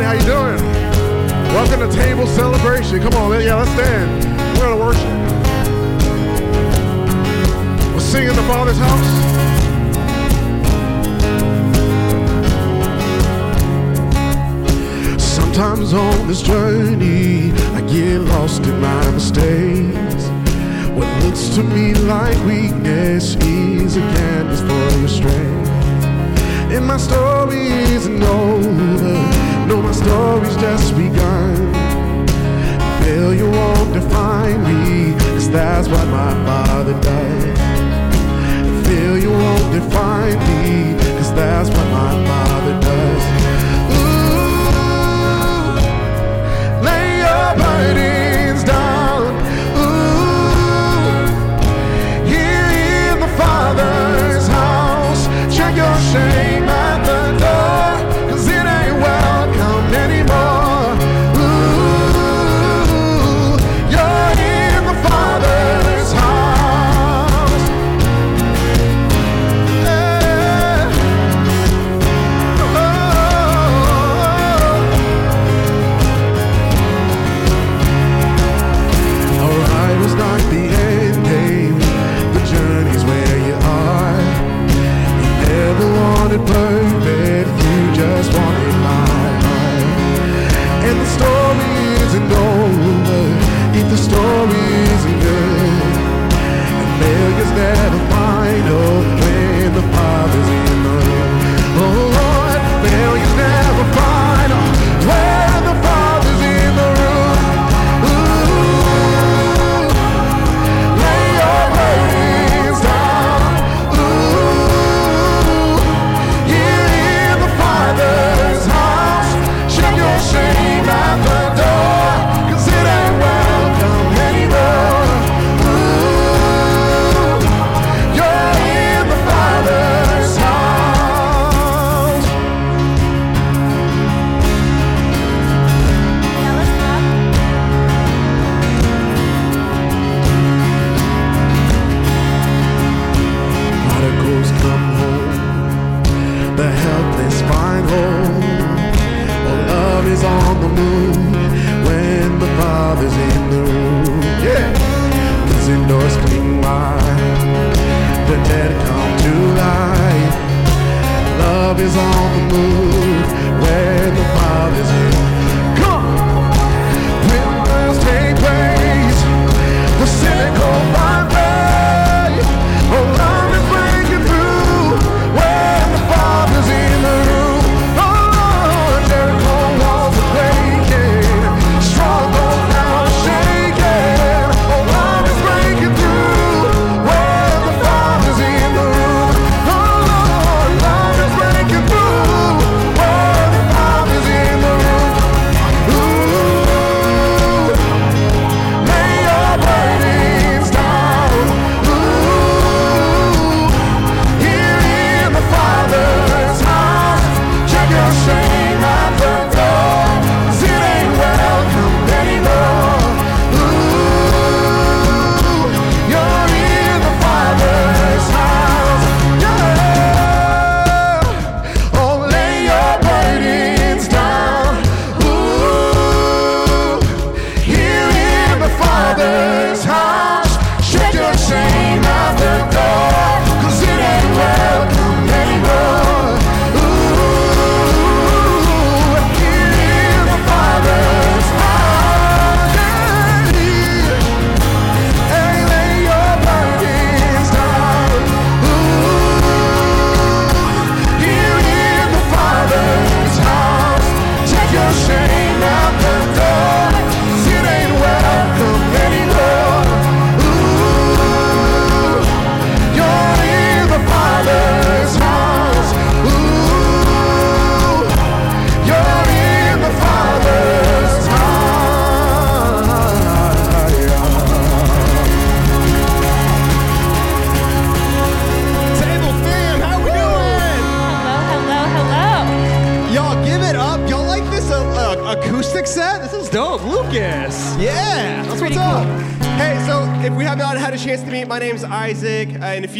everybody. How you doing? Welcome to Table Celebration. Come on, yeah, let's stand. We're gonna worship. We're singing the Father's house. Sometimes on this journey, I get lost in my mistakes. What looks to me like weakness is a canvas for your strength. And my story isn't over know my story's just begun. Failure won't define me, cause that's what my father does. Failure won't define me, cause that's what my father does. Ooh, lay your burdens down. Ooh, here in the Father's house, check your shame.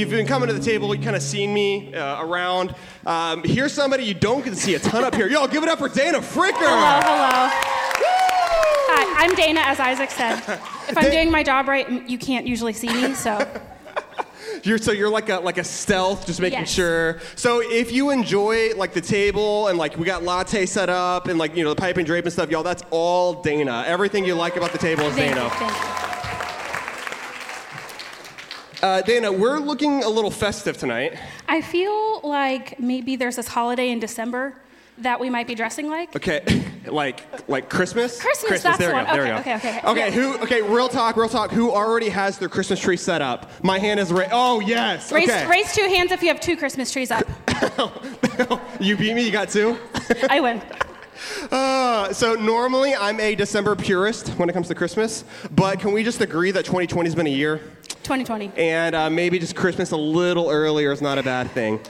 You've been coming to the table, you kind of seen me uh, around. Um, here's somebody you don't get to see a ton up here. Y'all give it up for Dana Fricker. Hello, hello. Hi, I'm Dana, as Isaac said. If I'm doing my job right, you can't usually see me, so You're so you're like a like a stealth, just making Yes. sure. So if you enjoy like the table and like we got latte set up and like you know the pipe and drape and stuff, y'all, that's all Dana. Everything you like about the table is thank Dana. you, thank you. Uh, Dana, we're looking a little festive tonight. I feel like maybe there's this holiday in December that we might be dressing like. Okay, like like Christmas. Christmas, that's there the we go. There we Okay, go. okay, okay. Okay, Yeah. who? Okay, real talk, real talk. Who already has their Christmas tree set up? My hand is raised. Oh yes. Raise, okay. raise two hands if you have two Christmas trees up. you beat me. You got two. I win. Uh, so normally I'm a December purist when it comes to Christmas, but can we just agree that 2020 has been a year, 2020. and uh, maybe just Christmas a little earlier is not a bad thing.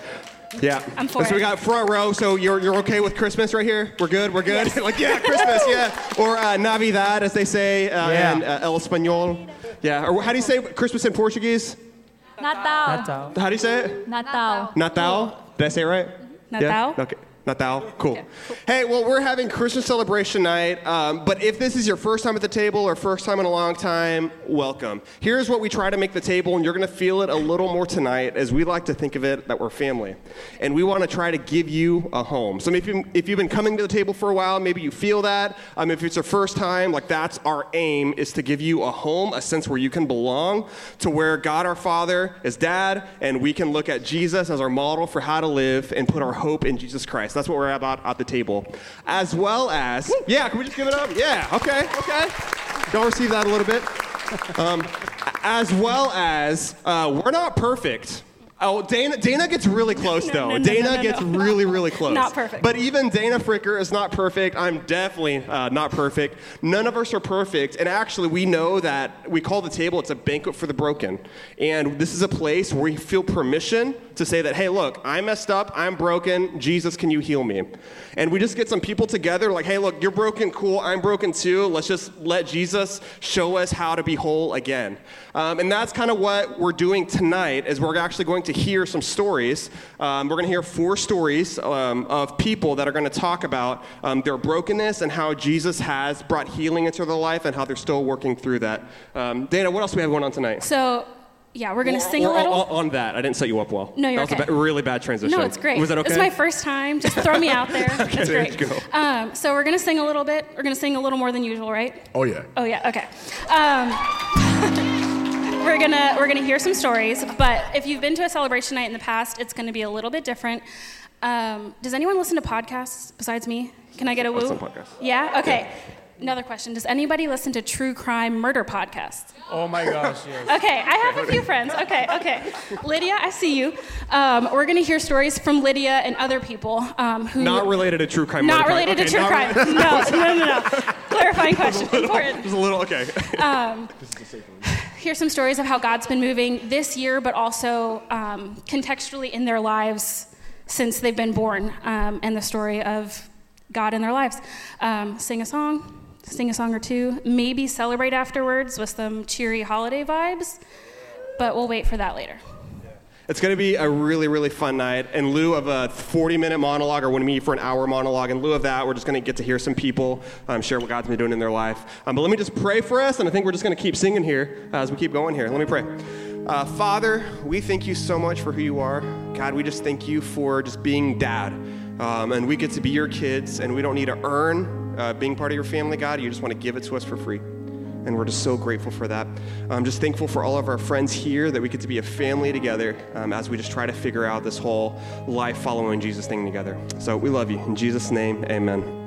Yeah. I'm for so we got front row. So you're, you're okay with Christmas right here? We're good. We're good. Yes. like yeah, Christmas. Yeah. Or uh, Navidad, as they say uh, Yeah. in uh, El Español. Yeah. Or how do you say Christmas in Portuguese? Natal. Natal. How do you say it? Natal. Natal. Did I say it right? Natal? Yeah? Okay. Natal. Cool. Okay, cool. Hey, well, we're having Christmas celebration night, um, but if this is your first time at the table or first time in a long time, welcome. Here's what we try to make the table, and you're going to feel it a little more tonight, as we like to think of it that we're family. And we want to try to give you a home. So maybe if you've been coming to the table for a while, maybe you feel that. Um, if it's your first time, like that's our aim, is to give you a home, a sense where you can belong, to where God our Father is dad, and we can look at Jesus as our model for how to live and put our hope in Jesus Christ. That's what we're about at the table. As well as, yeah, can we just give it up? Yeah, okay, okay. Y'all receive that a little bit? Um, as well as, uh, we're not perfect. Oh, Dana, Dana gets really close No, though. no, no, Dana gets really, really close. Not perfect. But even Dana Fricker is not perfect. I'm definitely uh, not perfect. None of us are perfect. And actually, we know that we call the table, it's a banquet for the broken. And this is a place where we feel permission to say that, hey, look, I messed up, I'm broken, Jesus, can you heal me? And we just get some people together, like, hey, look, you're broken, cool, I'm broken too. Let's just let Jesus show us how to be whole again. Um, and that's kind of what we're doing tonight, is we're actually going to hear some stories. Um, we're going to hear four stories um, of people that are going to talk about um, their brokenness and how Jesus has brought healing into their life and how they're still working through that. Um, Dana, what else do we have going on tonight? So, yeah, we're gonna Or- sing or a little. On, on that, I didn't set you up well. No, you're That was okay. a ba- really bad transition. No, it's great. Was that okay? It's my first time. Just throw me out there. it's there great. you go. Um, so we're gonna sing a little bit. We're gonna sing a little more than usual, right? Oh, yeah. Oh yeah. Okay. Um, we're gonna we're gonna hear some stories, but if you've been to a celebration night in the past, it's gonna be a little bit different. Um, does anyone listen to podcasts besides me? Can I get a woo? listen to podcasts. Yeah. Okay. Another question: Does anybody listen to true crime murder podcasts? Oh my gosh, yes. Okay, I have a few friends. Okay, okay. Lydia, I see you. Um, we're going to hear stories from Lydia and other people um, who. Not related to true crime. Not murder related crime. to true Okay, crime. related- No, no, no, no. Clarifying question. Important. Just a little, okay. Hear some stories of how God's been moving this year, but also um, contextually in their lives since they've been born, um, and the story of God in their lives. Um, sing a song, sing a song or two, maybe celebrate afterwards with some cheery holiday vibes, but we'll wait for that later. It's going to be a really, really fun night. In lieu of a 40 minute monologue or when we meet for an hour monologue, in lieu of that, we're just going to get to hear some people um, share what God's been doing in their life. Um, but let me just pray for us, and I think we're just going to keep singing here as we keep going here. Let me pray. Uh, Father, we thank you so much for who you are. God, we just thank you for just being dad. Um, and we get to be your kids, and we don't need to earn uh, being part of your family, God. You just want to give it to us for free. And we're just so grateful for that. I'm just thankful for all of our friends here that we get to be a family together um, as we just try to figure out this whole life following Jesus thing together. So we love you. In Jesus' name, amen.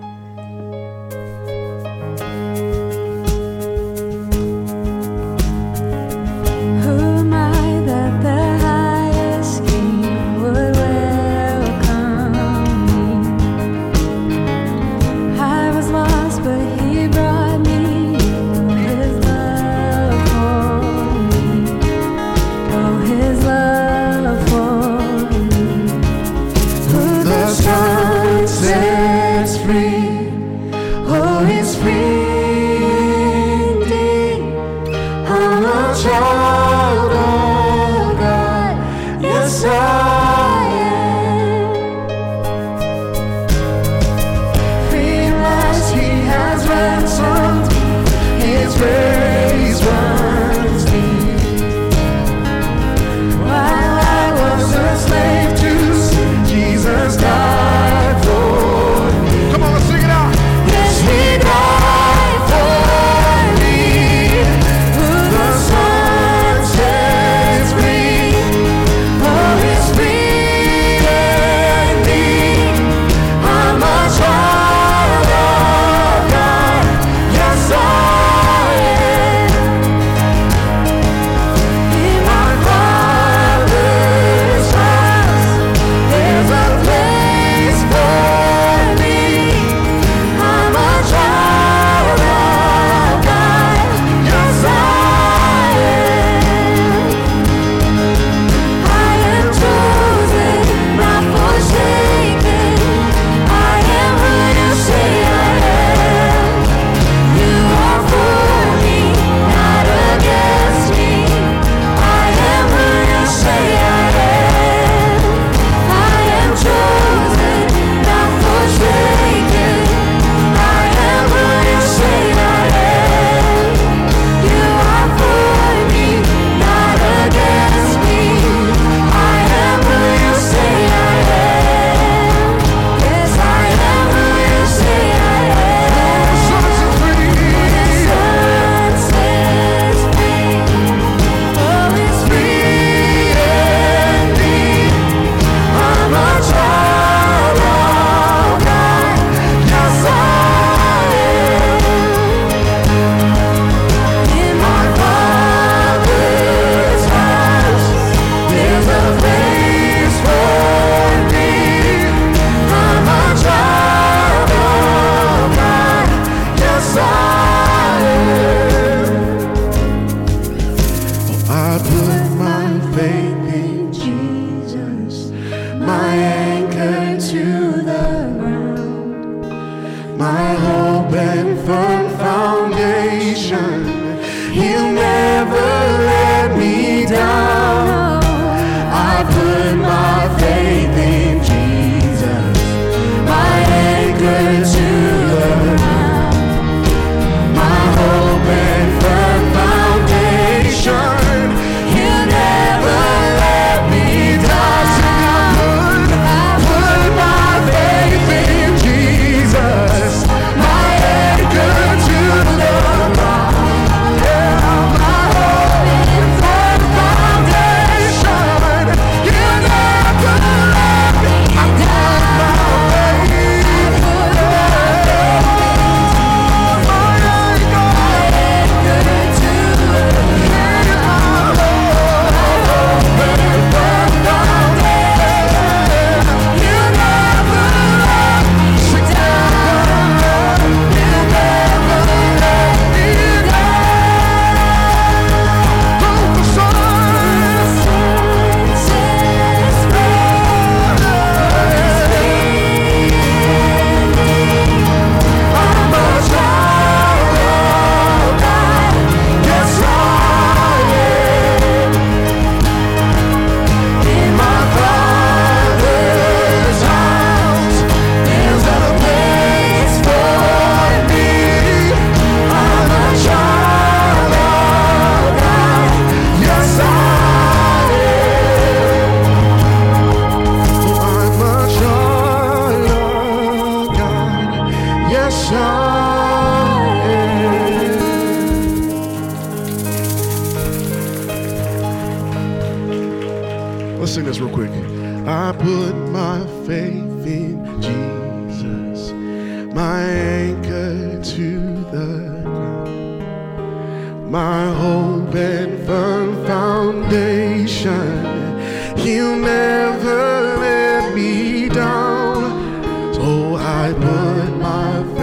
I put my faith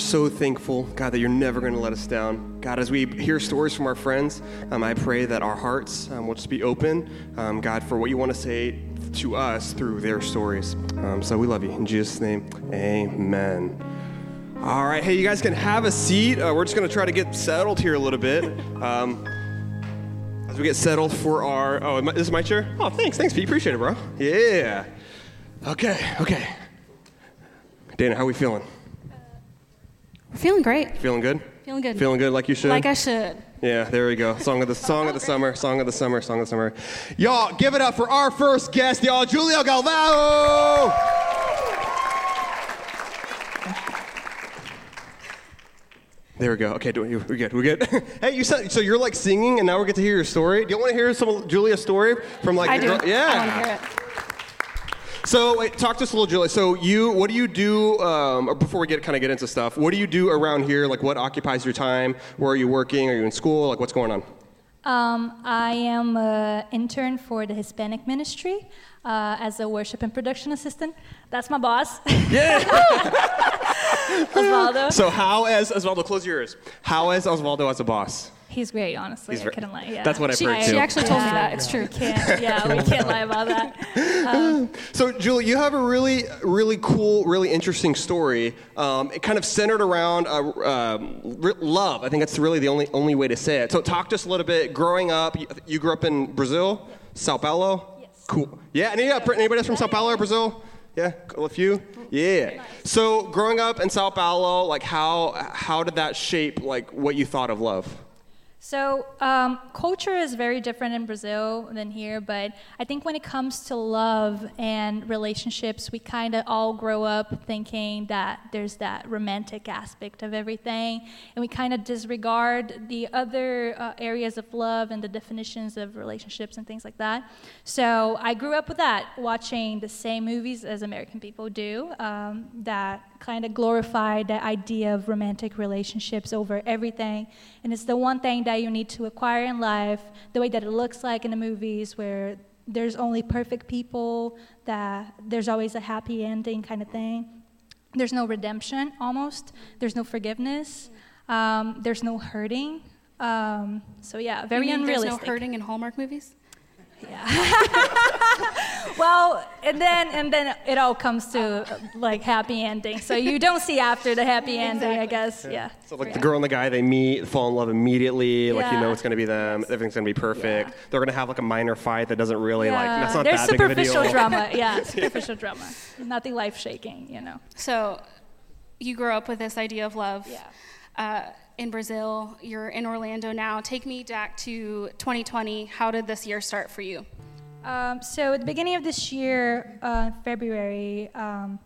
so thankful, God, that you're never going to let us down. God, as we hear stories from our friends, um, I pray that our hearts um, will just be open, um, God, for what you want to say to us through their stories. Um, so we love you. In Jesus' name, amen. All right, hey, you guys can have a seat. Uh, we're just going to try to get settled here a little bit. Um, as we get settled for our. Oh, this is my chair? Oh, thanks. Thanks, Pete. Appreciate it, bro. Yeah. Okay, okay. Dana, how are we feeling? Feeling great. Feeling good? Feeling good. Feeling good like you should? Like I should. yeah, there we go. Song of the song of the summer, song of the summer, song of the summer. Y'all, give it up for our first guest, y'all, Julia Galvao. There we go. Okay, do, we're good. We're good. hey, you said so. You're like singing, and now we get to hear your story. Do you want to hear some of Julia's story from like? I do. girl- Yeah. I want to hear it. So wait, talk to us a little, Julia. So you, what do you do? Um, or before we get kind of get into stuff, what do you do around here? Like, what occupies your time? Where are you working? Are you in school? Like, what's going on? Um, I am an intern for the Hispanic ministry uh, as a worship and production assistant. That's my boss, Yeah. Osvaldo. so how, as Osvaldo, close your ears. How is Osvaldo as a boss? He's great, honestly. He's I couldn't lie. Yeah. That's what I've She, heard she actually told me that. It's true. Can't, yeah, we can't lie about that. So, Julie, you have a really, really cool, really interesting story. Um, it kind of centered around uh, um, love. I think that's really the only only way to say it. So, talk to us a little bit. Growing up, you, you grew up in Brazil, Sao Paulo. Yes. Cool. Yeah. Any, uh, anybody else from Sao Paulo or Brazil? Yeah, a few. Yeah. So, growing up in Sao Paulo, like how how did that shape like what you thought of love? So, um, culture is very different in Brazil than here, but I think when it comes to love and relationships, we kind of all grow up thinking that there's that romantic aspect of everything, and we kind of disregard the other uh, areas of love and the definitions of relationships and things like that. So, I grew up with that, watching the same movies as American people do um, that kind of glorify the idea of romantic relationships over everything. And it's the one thing that you need to acquire in life, the way that it looks like in the movies, where there's only perfect people, that there's always a happy ending kind of thing. There's no redemption almost, there's no forgiveness, um, there's no hurting. Um, so, yeah, very unrealistic. There's no hurting in Hallmark movies. Well, and then and then it all comes to like happy ending. So you don't see after the happy ending, I guess. Yeah. So like the girl and the guy, they meet, fall in love immediately. Like you know it's gonna be them. Everything's gonna be perfect. Yeah. They're gonna have like a minor fight that doesn't really like. Yeah. That's not There's that big of a superficial deal. drama. Yeah, superficial drama. Nothing life shaking, you know. So, you grow up with this idea of love. Yeah. Uh, in Brazil, you're in Orlando now. Take me back to 2020. How did this year start for you? Um, so at the beginning of this year, uh, February, um,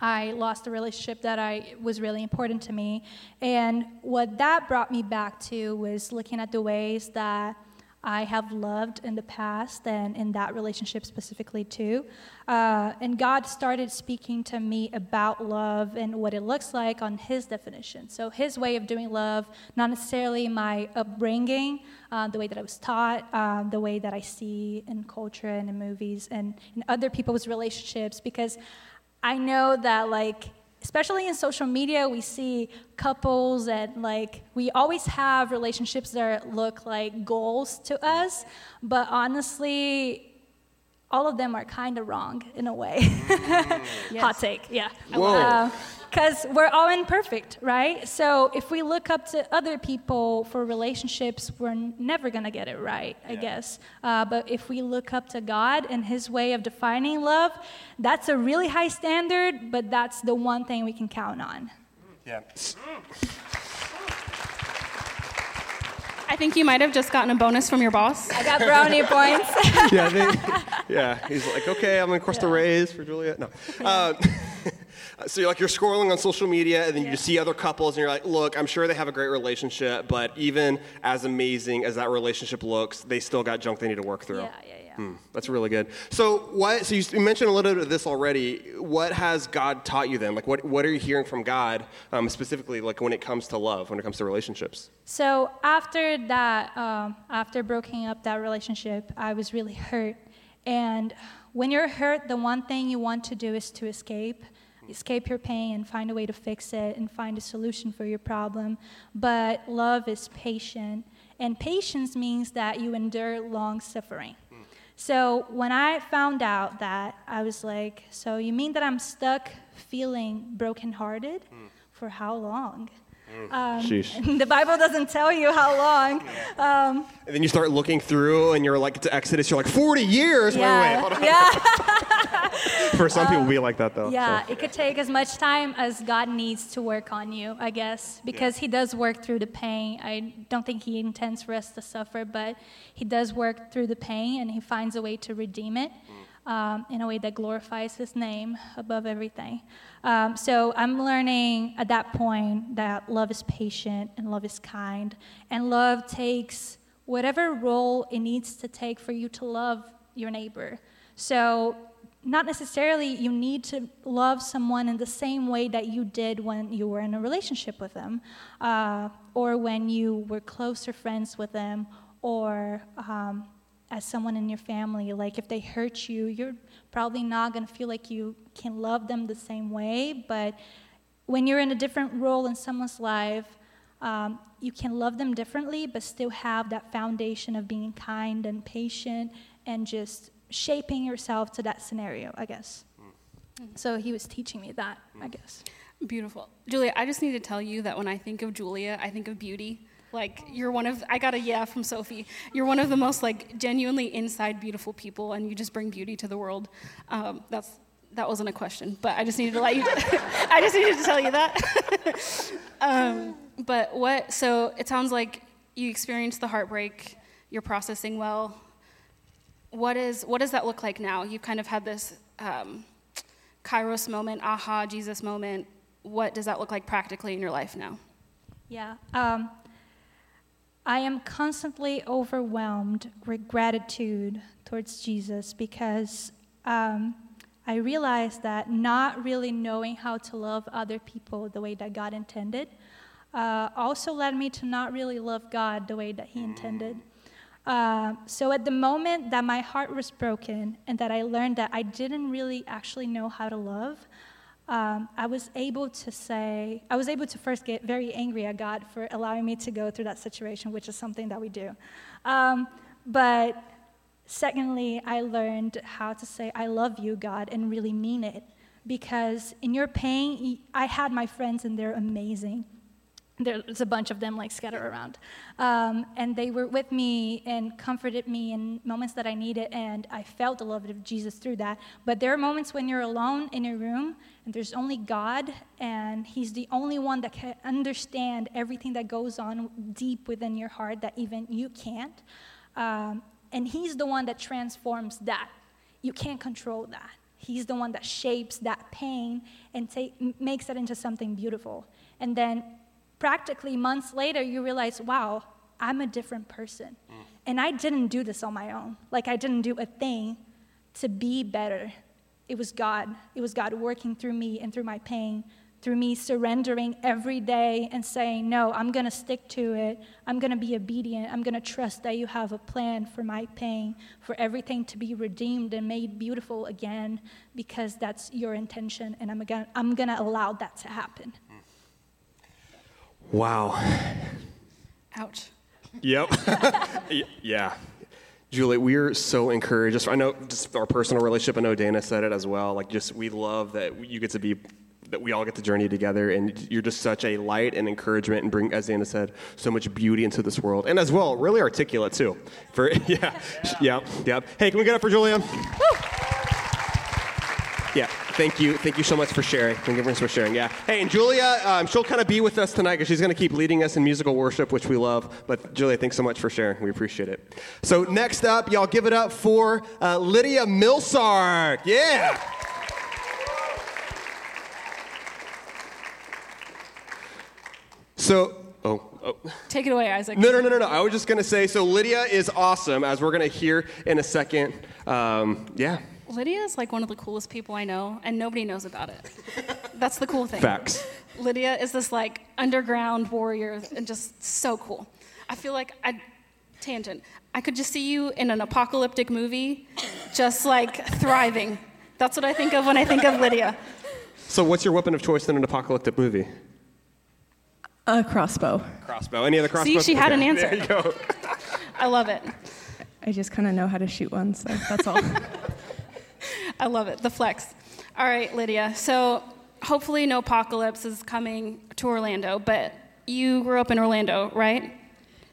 I lost a relationship that I was really important to me, and what that brought me back to was looking at the ways that I have loved in the past and in that relationship specifically too. Uh, and God started speaking to me about love and what it looks like on His definition. So, His way of doing love, not necessarily my upbringing, uh, the way that I was taught, uh, the way that I see in culture and in movies and in other people's relationships, because I know that, like, especially in social media, we see couples and like we always have relationships that look like goals to us, but honestly, all of them are kind of wrong in a way. Mm. Hot take, yeah. Whoa. Uh, Because we're all imperfect, right? So if we look up to other people for relationships, we're never going to get it right, I guess. Uh, but if we look up to God and His way of defining love, that's a really high standard, but that's the one thing we can count on. Yeah. I think you might have just gotten a bonus from your boss. I got brownie points. yeah, I think, yeah. He's like, okay, I'm gonna cross the raise for Juliet. No. Uh, so you're like you're scrolling on social media, and then you just see other couples, and you're like, look, I'm sure they have a great relationship, but even as amazing as that relationship looks, they still got junk they need to work through. yeah, yeah, yeah. Hmm, that's really good. So what? So you, you mentioned a little bit of this already. What has God taught you then? Like, what what are you hearing from God um, specifically, like when it comes to love, when it comes to relationships? So after that, um, after breaking up that relationship, I was really hurt. And when you're hurt, the one thing you want to do is to escape, escape your pain and find a way to fix it and find a solution for your problem. But love is patient, and patience means that you endure long suffering. So when I found out that, I was like, so you mean that I'm stuck feeling brokenhearted? For how long? Um, Sheesh. the Bible doesn't tell you how long. Um, And then you start looking through, and you're like to Exodus. You're like 40 years. Wait, wait, yeah, hold on. yeah, For some people, be like that though. yeah. so. It could take as much time as God needs to work on you, I guess, because He does work through the pain. I don't think He intends for us to suffer, but He does work through the pain, and He finds a way to redeem it. Um, in a way that glorifies his name above everything. Um, so I'm learning at that point that love is patient and love is kind, and love takes whatever role it needs to take for you to love your neighbor. So, not necessarily you need to love someone in the same way that you did when you were in a relationship with them, uh, or when you were closer friends with them, or um, as someone in your family. Like, if they hurt you, you're probably not going to feel like you can love them the same way, but when you're in a different role in someone's life, um, you can love them differently, but still have that foundation of being kind and patient and just shaping yourself to that scenario, I guess. So he was teaching me that, I guess. Beautiful. Julia, I just need to tell you that when I think of Julia, I think of beauty. Like you're one of I got a yeah from Sophie. You're one of the most like genuinely inside beautiful people, and you just bring beauty to the world. Um, that's that wasn't a question, but I just needed to let you. I just needed to tell you that. um, but what? So it sounds like you experienced the heartbreak, you're processing well. What, is, what does that look like now? You've kind of had this um, kairos moment, aha, Jesus moment. What does that look like practically in your life now? Yeah. Um, I am constantly overwhelmed with gratitude towards Jesus because um, I realize that not really knowing how to love other people the way that God intended uh, also led me to not really love God the way that He intended. Uh, so at the moment that my heart was broken and that I learned that I didn't really actually know how to love, um, I was able to say, I was able to first get very angry at God for allowing me to go through that situation, which is something that we do. Um, but secondly, I learned how to say, I love you, God, and really mean it. Because in your pain, I had my friends and they're amazing there's a bunch of them like scattered around. Um, and they were with me and comforted me in moments that I needed, and I felt the love of Jesus through that. But there are moments when you're alone in a room and there's only God, and He's the only one that can understand everything that goes on deep within your heart that even you can't. Um, and He's the one that transforms that. You can't control that. He's the one that shapes that pain and makes it into something beautiful. And then practically months later, you realize, wow, I'm a different person. Mm. And I didn't do this on my own. Like, I didn't do a thing to be better. It was God. It was God working through me and through my pain, through me surrendering every day and saying, No, I'm going to stick to it. I'm going to be obedient. I'm going to trust that you have a plan for my pain, for everything to be redeemed and made beautiful again, because that's your intention. And I'm going to I'm going to allow that to happen. Wow. Ouch. Yep. yeah. Julie, we're so encouraged. Just, I know just our personal relationship. I know Dana said it as well. Like, just we love that you get to be, that we all get to journey together, and you're just such a light and encouragement, and bring, as Dana said, so much beauty into this world, and as well, really articulate too. For yeah, yeah, yeah. Hey, can we get up for Julia? Thank you. Thank you so much for sharing. Thank you for sharing. Yeah. Hey, and Julia, um, she'll kind of be with us tonight because she's going to keep leading us in musical worship, which we love. But Julia, thanks so much for sharing. We appreciate it. So next up, y'all give it up for uh, Lydia Milsark. Yeah. So, oh, Oh. Take it away, Isaac. No, no, no, no, no. I was just going to say so Lydia is awesome, as we're going to hear in a second. Um, yeah. Lydia is like one of the coolest people I know, and nobody knows about it. That's the cool thing. Facts. Lydia is this like underground warrior and just so cool. I feel like I tangent. I could just see you in an apocalyptic movie, just like thriving. That's what I think of when I think of Lydia. So, what's your weapon of choice in an apocalyptic movie? A crossbow. Crossbow. Any other crossbow? See, she had okay. an answer. There you go. I love it. I just kind of know how to shoot one, so that's all. I love it. The flex. All right, Lydia. So hopefully, no apocalypse is coming to Orlando, but you grew up in Orlando, right?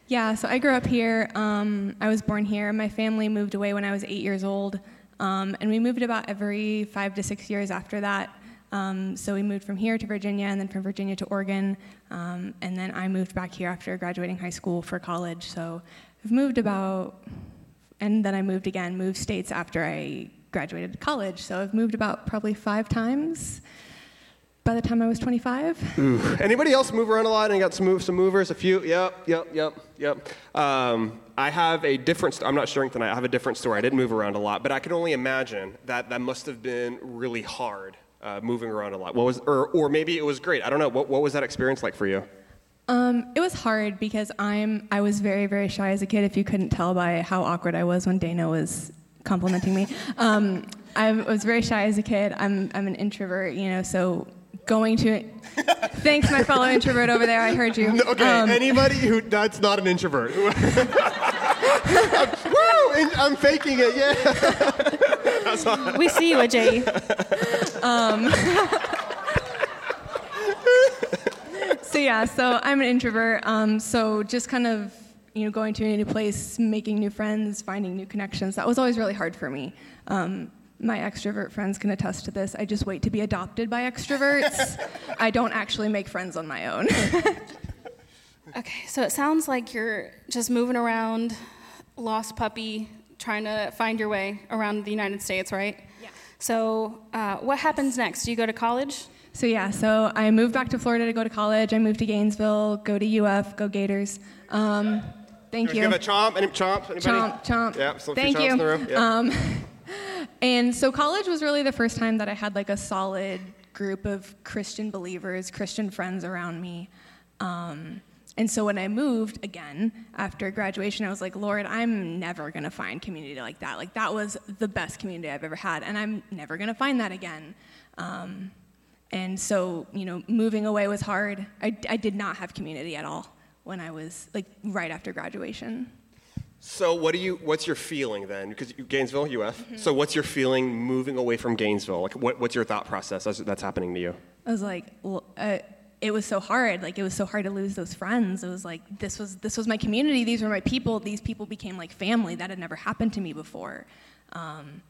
Yeah, so I grew up here. Um, I was born here. My family moved away when I was eight years old, um, and we moved about every five to six years after that. Um, so we moved from here to Virginia, and then from Virginia to Oregon, um, and then I moved back here after graduating high school for college. So I've moved about, and then I moved again, moved states after I graduated college. So I've moved about probably five times by the time I was 25. Ooh. Anybody else move around a lot and got some move, some movers? A few? Yep, yep, yep, yep. Um, I have a different. St- I'm not sharing tonight. I have a different story. I didn't move around a lot, but I can only imagine that that must have been really hard, uh, moving around a lot. What was, or, or maybe it was great. I don't know. What, what was that experience like for you? Um, it was hard because I'm I was very very shy as a kid. If you couldn't tell by how awkward I was when Dana was complimenting me, um, I was very shy as a kid. I'm I'm an introvert, you know, so going to thanks my fellow introvert over there. I heard you. No, okay, Um, anybody who that's not an introvert. Woo! I'm faking it. Yeah. We see you at JE. so yeah, so I'm an introvert. Um, so just kind of you know going to a new place, making new friends, finding new connections. That was always really hard for me. Um, my extrovert friends can attest to this. I just wait to be adopted by extroverts. I don't actually make friends on my own. Okay, so it sounds like you're just moving around, lost puppy, trying to find your way around the United States, right? Yeah. So, uh, what happens next? Do you go to college? So yeah, so I moved back to Florida to go to college. I moved to Gainesville, go to UF, go Gators. Um, thank you. Give a chomp. Any chomp? Anybody? Chomp, chomp. Yeah. So Thank you. In the room. Yeah. Um, and so college was really the first time that I had like a solid group of Christian believers, Christian friends around me. Um, and so when I moved again after graduation, I was like, Lord, I'm never gonna find community like that. Like that was the best community I've ever had, and I'm never gonna find that again. Um, and so, you know, moving away was hard. I, I did not have community at all when I was like right after graduation. So what do you? What's your feeling then? Because Gainesville, UF. Mm-hmm. So what's your feeling moving away from Gainesville? Like, what, what's your thought process as that's happening to you? I was like, well, uh, it was so hard. Like it was so hard to lose those friends. It was like this was this was my community. These were my people. These people became like family. That had never happened to me before. Um,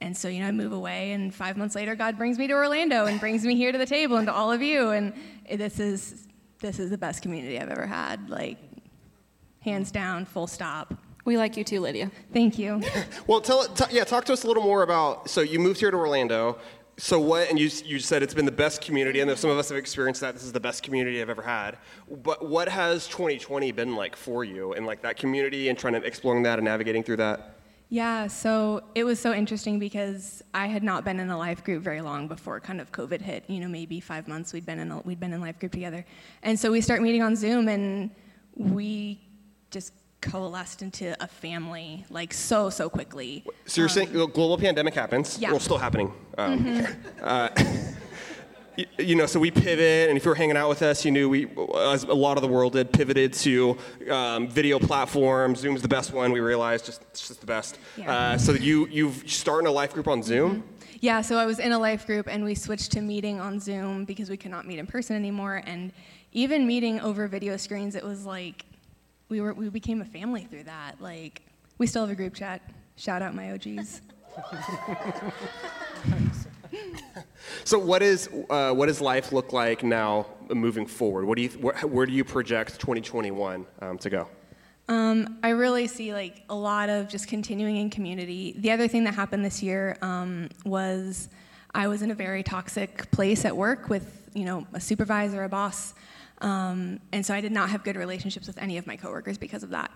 and so you know, I move away, and five months later, God brings me to Orlando and brings me here to the table and to all of you. And this is this is the best community I've ever had. Like hands down, full stop. We like you too, Lydia. Thank you. Well, tell t- yeah, talk to us a little more about. So you moved here to Orlando. So what? And you you said it's been the best community, and some of us have experienced that. This is the best community I've ever had. But what has 2020 been like for you, and like that community, and trying to exploring that and navigating through that? Yeah, so it was so interesting because I had not been in a life group very long before kind of COVID hit. You know, maybe five months we'd been in a, we'd been in life group together, and so we start meeting on Zoom, and we just coalesced into a family like so so quickly. So you're saying global pandemic happens? Yeah. Well, still happening. Um, uh, y- you know, so we pivot, and if you were hanging out with us, you knew we, as a lot of the world did, pivoted to um, video platforms. Zoom's the best one. We realized just it's just the best. Yeah. Uh, so you you've starting a life group on Zoom. Yeah, so I was in a life group and we switched to meeting on Zoom because we could not meet in person anymore. And even meeting over video screens, it was like we were we became a family through that. Like we still have a group chat. Shout out my OGs. So what is uh, what does life look like now moving forward? What do you where, where do you project 2021 um, to go? Um, I really see like a lot of just continuing in community. The other thing that happened this year um, was I was in a very toxic place at work with you know a supervisor, a boss, um, and so I did not have good relationships with any of my coworkers because of that.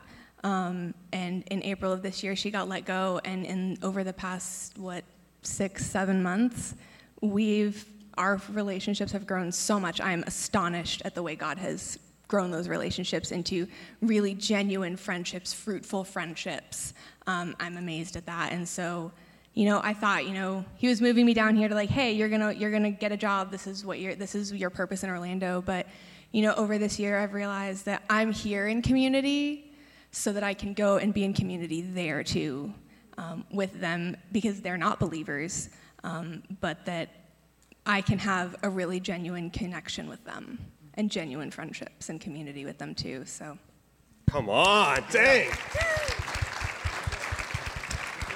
Um, and in April of this year, she got let go, and in over the past what six, seven months, we've our relationships have grown so much. I'm astonished at the way God has grown those relationships into really genuine friendships, fruitful friendships. Um, I'm amazed at that, and so. You know, I thought, you know, he was moving me down here to like, hey, you're gonna, you're gonna get a job. This is what your, this is your purpose in Orlando. But, you know, over this year, I've realized that I'm here in community so that I can go and be in community there too um, with them because they're not believers, um, but that I can have a really genuine connection with them and genuine friendships and community with them too. So, Come on, dang.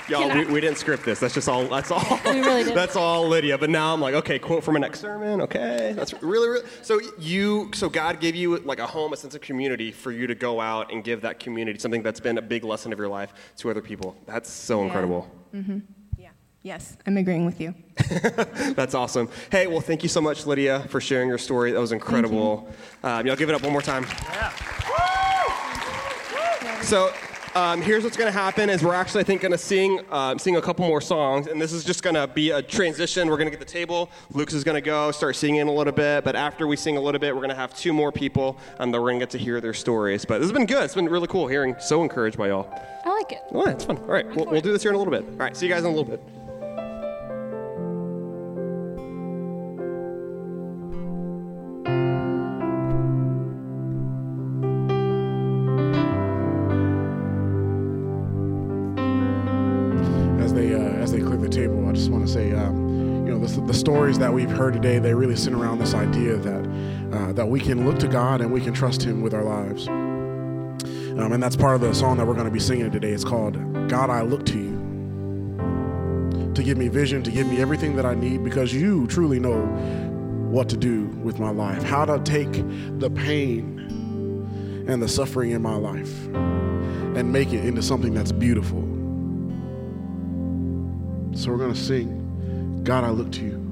Y'all, Can I- we, we didn't script this. That's just all. That's all. We really didn't. That's all, Lydia. But now I'm like, okay, quote from a next sermon. Okay, that's really, really. So you, so God gave you like a home, a sense of community for you to go out and give that community something that's been a big lesson of your life to other people. That's so Yeah. incredible. yeah. Yes, I'm agreeing with you. That's awesome. Hey, well, thank you so much, Lydia, for sharing your story. That was incredible. Um, y'all give it up one more time. Yeah. So um, here's what's going to happen is we're actually, I think, going to sing, uh, sing a couple more songs, and this is just going to be a transition. We're going to get the table. Lucas is going to go start singing a little bit, but after we sing a little bit, we're going to have two more people, and then we're going to get to hear their stories. But this has been good. It's been really cool hearing. So encouraged by y'all. I like it. Right, it's fun. All right, we'll, we'll do this here in a little bit. All right, see you guys in a little bit. Stories that we've heard today, they really center around this idea that uh, that we can look to God and we can trust Him with our lives. Um, and that's part of the song that we're going to be singing today. It's called "God, I Look to You." To give me vision, to give me everything that I need, because you truly know what to do with my life, how to take the pain and the suffering in my life and make it into something that's beautiful. So we're going to sing, God, I look to you.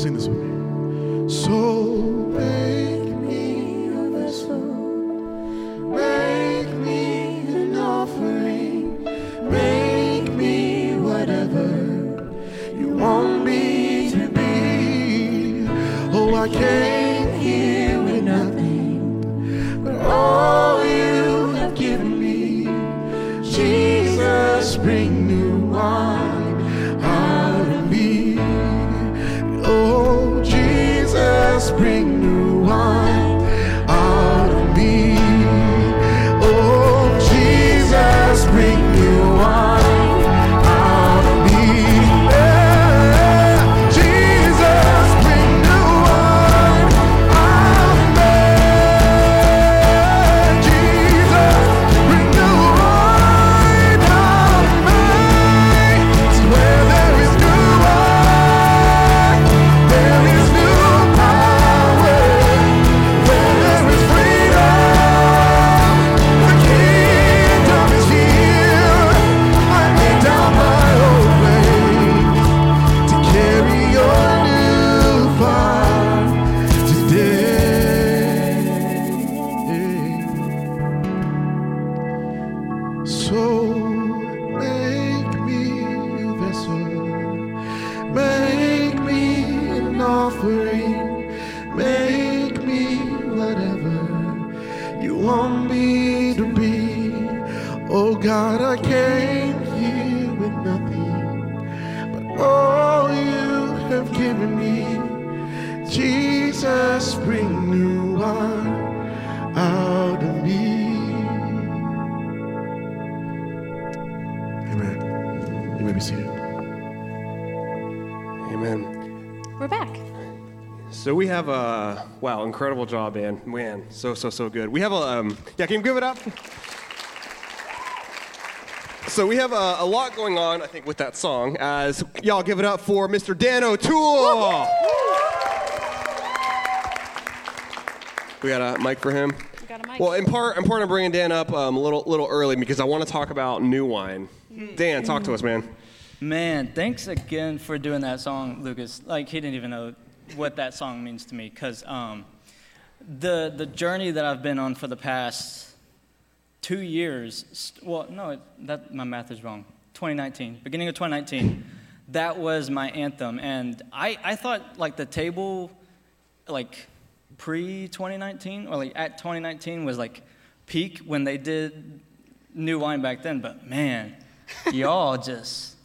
Sing this with me. So big. So so so good. We have a um, yeah. Can you give it up? So we have a, a lot going on, I think, with that song. As y'all give it up for Mr. Dan O'Toole. We got a mic for him. We got a mic. Well, in part, in part, I'm bringing Dan up um, a little little early because I want to talk about new wine. Dan, talk to us, man. Man, thanks again for doing that song, Lucas. Like he didn't even know what that song means to me, because um, the the journey that I've been on for the past two years. Well, no, it, that my math is wrong. 2019, beginning of 2019, that was my anthem, and I I thought like the table, like pre 2019 or like at 2019 was like peak when they did new wine back then, but man, y'all just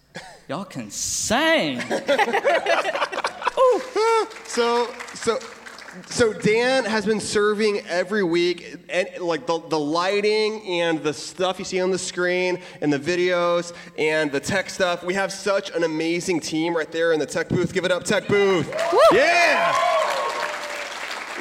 y'all can sing. So, so, so Dan has been serving every week, and like the, the lighting and the stuff you see on the screen, and the videos and the tech stuff. We have such an amazing team right there in the tech booth. Give it up, tech booth! Yeah.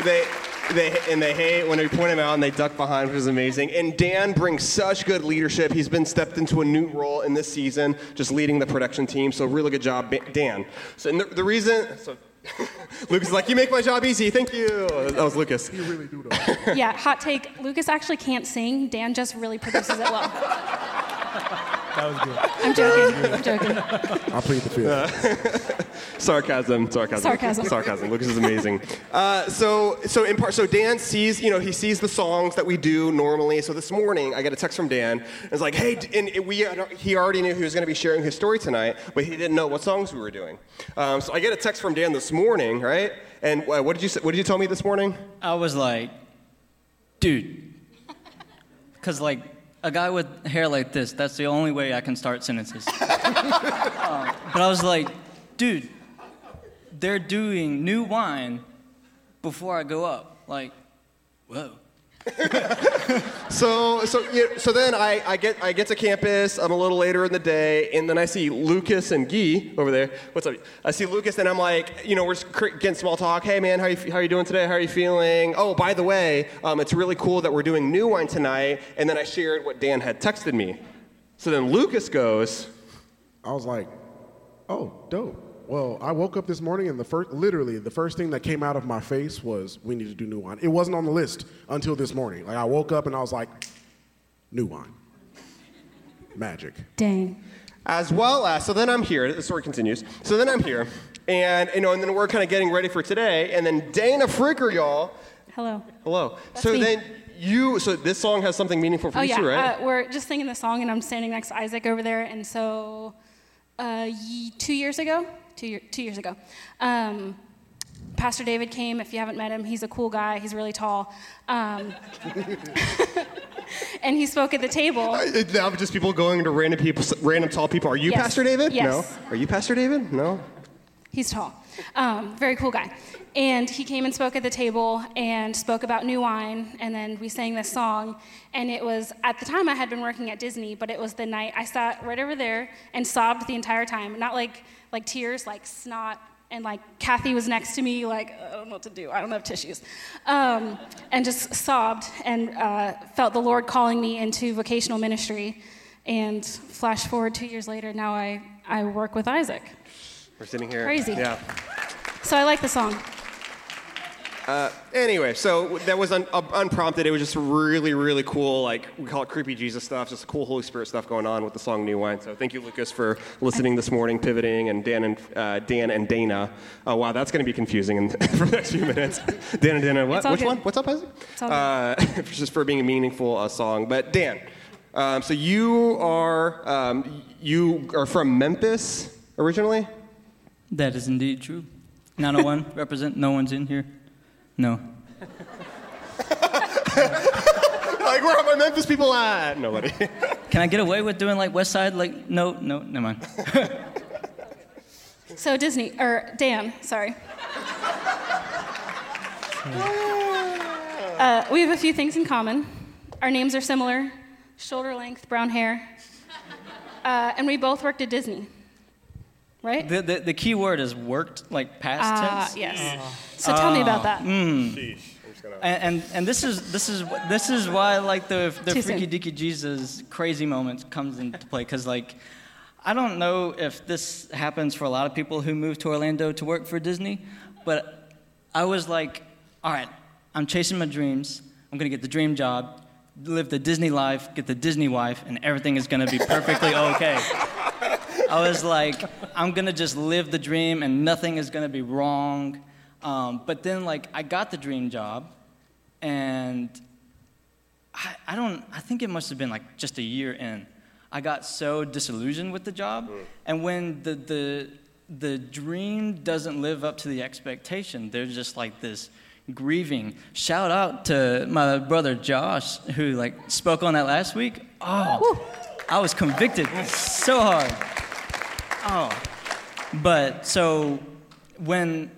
They. They, and they hate when we point him out and they duck behind, which is amazing. And Dan brings such good leadership. He's been stepped into a new role in this season, just leading the production team. So really good job, Dan. So and the, the reason, so Lucas is like, you make my job easy. Thank you. That was Lucas. You really do though. yeah, hot take. Lucas actually can't sing. Dan just really produces it well. That was good. I'm joking. I'm joking. I plead the fifth. Sarcasm, sarcasm, Sarcasm. sarcasm. Lucas is amazing. Uh, so, so in part, so Dan sees, you know, he sees the songs that we do normally. So this morning, I get a text from Dan. It's like, hey, and we, he already knew he was going to be sharing his story tonight, but he didn't know what songs we were doing. Um, so I get a text from Dan this morning, right? And uh, what did you, say- what did you tell me this morning? I was like, dude, because like a guy with hair like this, that's the only way I can start sentences. Um, but I was like, dude, they're doing new wine before I go up. Like, whoa. So, so, yeah, so then I, I get I get to campus. I'm a little later in the day, and then I see Lucas and Guy over there. What's up? I see Lucas, and I'm like, you know, we're just getting small talk. Hey, man, how you how you doing today? How are you feeling? Oh, by the way, um, it's really cool that we're doing new wine tonight. And then I shared what Dan had texted me. So then Lucas goes, I was like, oh, dope. Well, I woke up this morning and the first, literally, the first thing that came out of my face was, we need to do new wine. It wasn't on the list until this morning. Like, I woke up and I was like, new wine. Magic. Dang. as well as so then I'm here. The story continues. So then I'm here, and you know, and then we're kind of getting ready for today, and then Dana Fricker, y'all. Hello. Hello. so me. then you, so this song has something meaningful for Oh you yeah, too, right? uh, we're just singing the song, and I'm standing next to Isaac over there. And so, uh, ye- two years ago, two, year, two years ago, um, Pastor David came. If you haven't met him, he's a cool guy. He's really tall, um, and he spoke at the table. Uh, now just people going to random people, random tall people. Are you Yes. Pastor David? Yes. No. Are you Pastor David? No. He's tall. Um, very cool guy. And he came and spoke at the table and spoke about new wine. And then we sang this song. And it was, at the time, I had been working at Disney, but it was the night I sat right over there and sobbed the entire time. Not like, like tears, like snot. And like Kathy was next to me, like, I don't know what to do. I don't have tissues. Um, and just sobbed and uh, felt the Lord calling me into vocational ministry. And flash forward two years later, now I, I work with Isaac. We're sitting here. Crazy. Yeah. So I like the song. Anyway, so that was un- uh, unprompted. It was just really, really cool. Like we call it creepy Jesus stuff. Just cool Holy Spirit stuff going on with the song "New Wine." So thank you, Lucas, for listening this morning, pivoting, and Dan and uh, Dan and Dana. Oh wow, that's going to be confusing in, for the next few minutes. Dan and Dana, what? Which good. one? What's up, Isaac? It's all good. Uh, just for being a meaningful uh, song. But Dan, um, so you are um, you are from Memphis originally. That is indeed true. 901 represent. No one's in here. No. Like, where are my Memphis people at? Nobody. Can I get away with doing like West Side? Like, no, no, never mind. So Disney or Dan, sorry. Uh, we have a few things in common. Our names are similar, shoulder length, brown hair, uh, and we both worked at Disney, right? The, the, the key word is worked, like past Ah, tense. yes. So tell me about that. And, and and this is this is this is why like the the Too soon. freaky deaky Jesus crazy moment comes into play because like I don't know if this happens for a lot of people who move to Orlando to work for Disney, but I was like, all right, I'm chasing my dreams. I'm gonna get the dream job, live the Disney life, get the Disney wife, and everything is gonna be perfectly okay. I was like, I'm gonna just live the dream and nothing is gonna be wrong. Um, but then, like, I got the dream job, and I, I don't, I think it must have been like just a year in. I got so disillusioned with the job, and when the, the, the dream doesn't live up to the expectation, there's just like this grieving. Shout out to my brother Josh, who like spoke on that last week. Oh, I was convicted so hard. Oh. But so when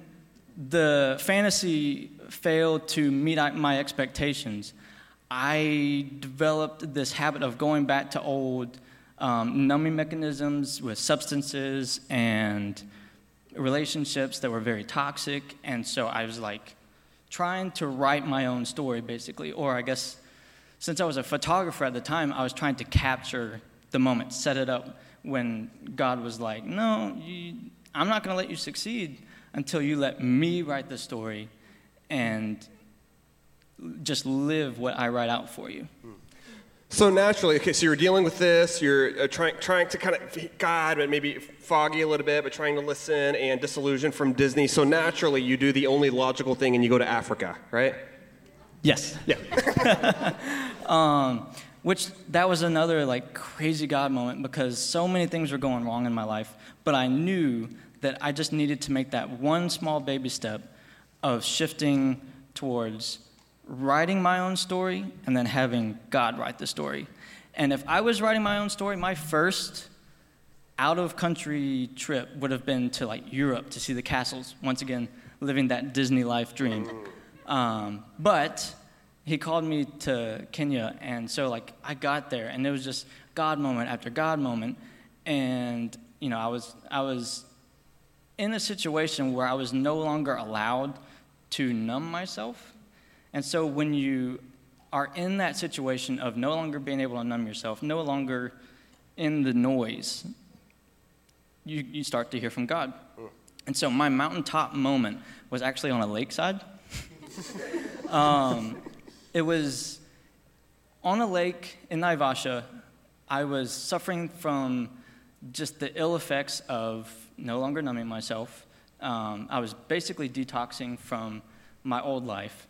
the fantasy failed to meet my expectations, I developed this habit of going back to old um, numbing mechanisms with substances and relationships that were very toxic. And so I was like trying to write my own story, basically. Or I guess since I was a photographer at the time, I was trying to capture the moment, set it up when God was like, No, you, I'm not going to let you succeed until you let me write the story and just live what I write out for you. So naturally, okay, so you're dealing with this, you're uh, trying, trying to kind of, God, but maybe foggy a little bit, but trying to listen and disillusion from Disney. So naturally, you do the only logical thing and you go to Africa, right? Yes. Yeah. Um, which that was another like crazy God moment because so many things were going wrong in my life, but I knew that I just needed to make that one small baby step of shifting towards writing my own story and then having God write the story. And if I was writing my own story, my first out of country trip would have been to like Europe to see the castles, once again, living that Disney life dream. Um, but he called me to Kenya, and so like I got there, and it was just God moment after God moment, and you know I was I was in a situation where I was no longer allowed to numb myself, and so when you are in that situation of no longer being able to numb yourself, no longer in the noise, you, you start to hear from God. And so my mountaintop moment was actually on a lakeside. um, it was on a lake in Naivasha. I was suffering from just the ill effects of no longer numbing myself. Um, I was basically detoxing from my old life,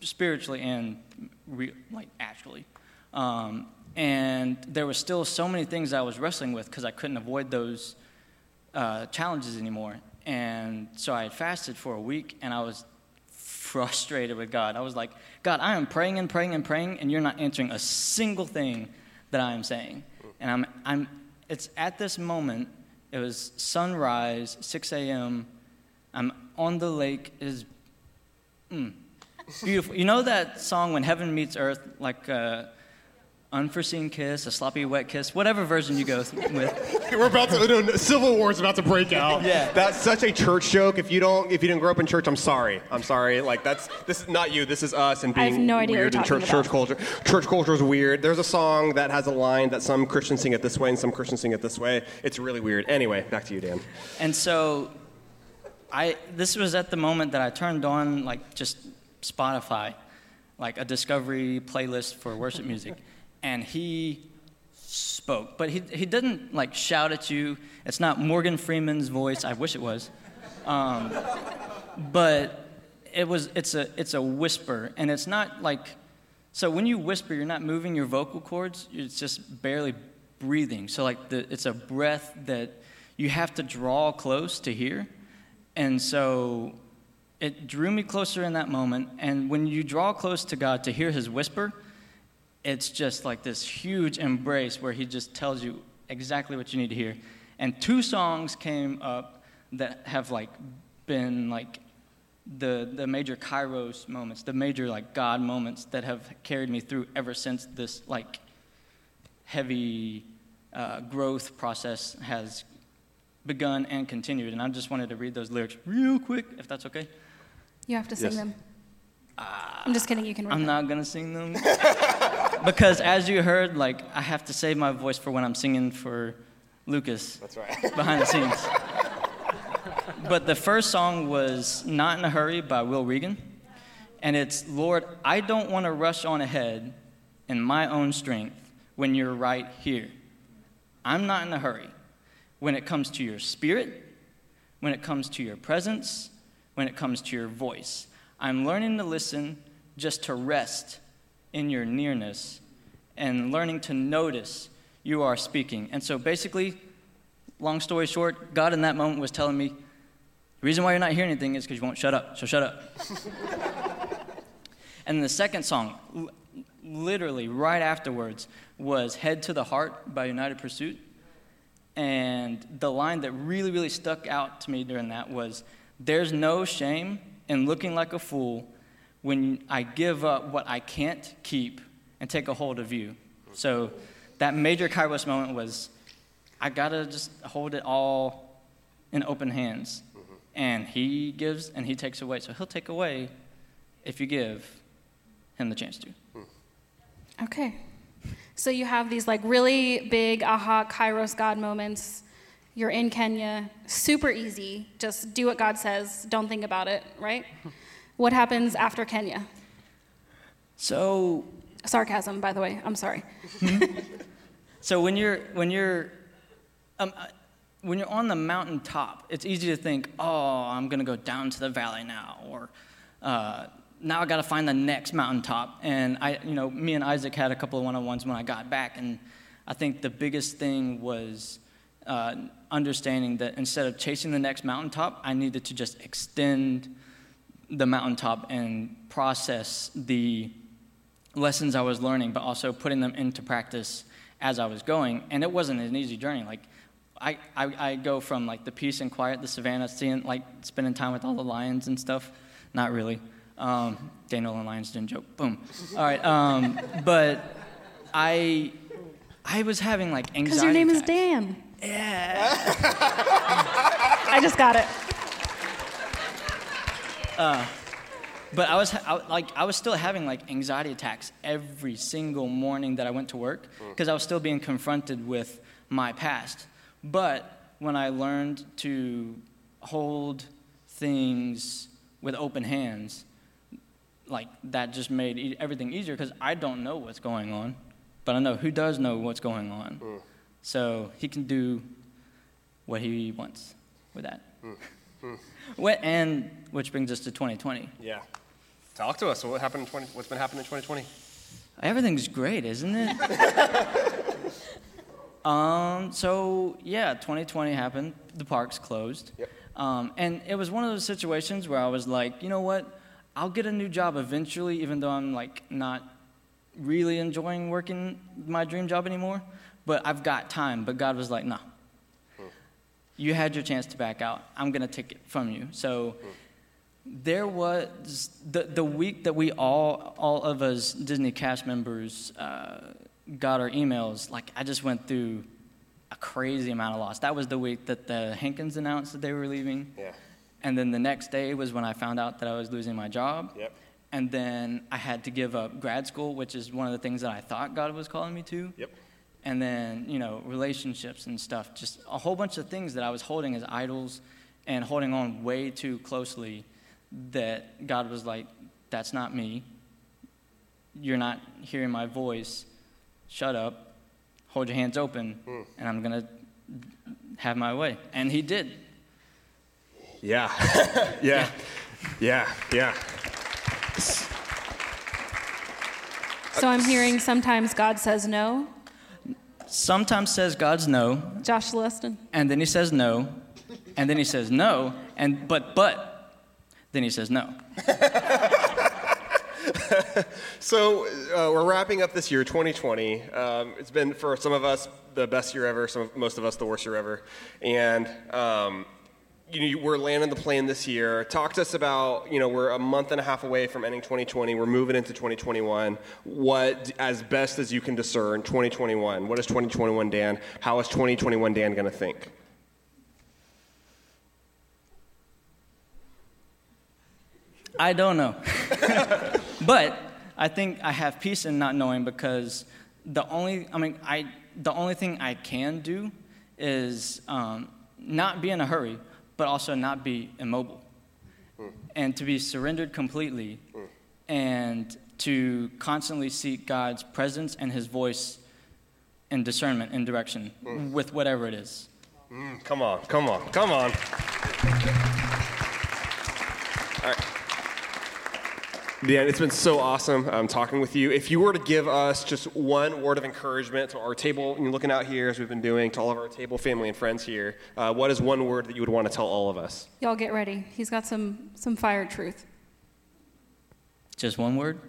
spiritually and re- like actually. Um, and there were still so many things I was wrestling with because I couldn't avoid those uh, challenges anymore. And so I had fasted for a week and I was frustrated with God. I was like, God, I am praying and praying and praying, and you're not answering a single thing that I am saying. And I'm, I'm, it's at this moment, it was sunrise, 6 a.m. I'm on the lake, is mm, beautiful. You know that song, When Heaven Meets Earth, like uh, unforeseen kiss, a sloppy wet kiss, whatever version you go th- with. We're about to, no, no, Civil War's about to break out. Yeah. That's such a church joke. If you don't, if you didn't grow up in church, I'm sorry. I'm sorry. Like that's this is not you. This is us and I being have no idea weird you're in church, talking church culture. Church culture is weird. There's a song that has a line that some Christians sing it this way and some Christians sing it this way. It's really weird. Anyway, back to you, Dan. And so, I this was at the moment that I turned on like just Spotify, like a discovery playlist for worship music, and he spoke, but he he didn't like shout at you. It's not Morgan Freeman's voice. I wish it was, um, but it was. It's a it's a whisper, and it's not like. So when you whisper, you're not moving your vocal cords. It's just barely breathing. So like the, it's a breath that you have to draw close to hear. And so it drew me closer in that moment. And when you draw close to God to hear his whisper, it's just like this huge embrace where he just tells you exactly what you need to hear. And two songs came up that have like been like the the major kairos moments, the major like God moments that have carried me through ever since this like heavy uh, growth process has begun and continued. And I just wanted to read those lyrics real quick, if that's okay. You have to sing Yes. them. I'm just kidding. You can read I'm them. not gonna sing them because, as you heard, like I have to save my voice for when I'm singing for Lucas That's right. behind the scenes. but the first song was "Not in a Hurry" by Will Reagan, and it's Lord, I don't want to rush on ahead in my own strength when you're right here. I'm not in a hurry when it comes to your spirit, when it comes to your presence, when it comes to your voice. I'm learning to listen just to rest in your nearness and learning to notice you are speaking. And so basically, long story short, God in that moment was telling me, the reason why you're not hearing anything is because you won't shut up. So shut up. and the second song, literally right afterwards, was Head to the Heart by United Pursuit. And the line that really, really stuck out to me during that was There's no shame in looking like a fool when I give up what I can't keep and take a hold of you. So that major Kairos moment was I gotta just hold it all in open hands. Mm-hmm. And he gives and he takes away. So he'll take away if you give him the chance to. Hmm. Okay. So you have these like really big aha kairos God moments. You're in Kenya, super easy. Just do what God says, don't think about it, right? What happens after Kenya? So Sarcasm, by the way. I'm sorry. So when you're when you're um, uh, when you're on the mountaintop, it's easy to think, "Oh, I'm gonna go down to the valley now," or uh, "Now I got to find the next mountaintop." And I, you know, me and Isaac had a couple of one-on-ones when I got back, and I think the biggest thing was uh, understanding that instead of chasing the next mountaintop, I needed to just extend the mountaintop and process the lessons I was learning, but also putting them into practice as I was going. And it wasn't an easy journey. Like, I, I, I go from like the peace and quiet, the savannah, seeing like spending time with all the lions and stuff. Not really. Um, Daniel and lions didn't joke. Boom. All right. Um, but I, I was having like anxiety. Because your name is. Dan. Yeah. I just got it. Uh, but I was I, like I was still having like anxiety attacks every single morning that I went to work mm. because I was still being confronted with my past. But when I learned to hold things with open hands, like that just made e- everything easier because I don't know what's going on, but I know who does know what's going on. Mm. So he can do what he wants with that. Mm. What, and which brings us to 2020. Yeah. Talk to us. What happened in 20, what's been happening in 2020? Everything's great, isn't it? um, so yeah, 2020 happened. The parks closed. Yep. Um, and it was one of those situations where I was like, you know what? I'll get a new job eventually, even though I'm like not really enjoying working my dream job anymore. But I've got time. But God was like, no. You had your chance to back out. I'm gonna take it from you. So there was the, the week that we all all of us disney cast members uh, got our emails like i just went through a crazy amount of loss that was the week that the hankins announced that they were leaving Yeah. and then the next day was when i found out that i was losing my job Yep. and then i had to give up grad school which is one of the things that i thought god was calling me to Yep. And then you know relationships and stuff just a whole bunch of things that i was holding as idols and holding on way too closely that god was like that's not me you're not hearing my voice shut up hold your hands open hmm. and i'm going to have my way and he did Yeah. yeah. Yeah. Yeah. So I'm hearing sometimes God says no. Sometimes says god's no Josh Leston. and then he says no and then he says no and but but then he says no So uh, we're wrapping up this year, 2020. Um, it's been for some of us the best year ever. Some of, most of us the worst year ever. And um, you know, we're landing the plane this year. Talk to us about you know we're a month and a half away from ending 2020. We're moving into 2021. What, as best as you can discern, 2021. What is 2021 Dan? How is 2021 Dan going to think? I don't know. but I think I have peace in not knowing because the only, I mean, I, the only thing I can do is um, not be in a hurry, but also not be immobile. Hmm. And to be surrendered completely hmm. and to constantly seek God's presence and His voice and discernment and direction hmm. with whatever it is. Mm, come on, come on, come on. All right. Dan, it's been so awesome um, talking with you. If you were to give us just one word of encouragement to our table, you're looking out here as we've been doing, to all of our table family and friends here, uh, what is one word that you would want to tell all of us? Y'all get ready. He's got some some fire truth. Just one word?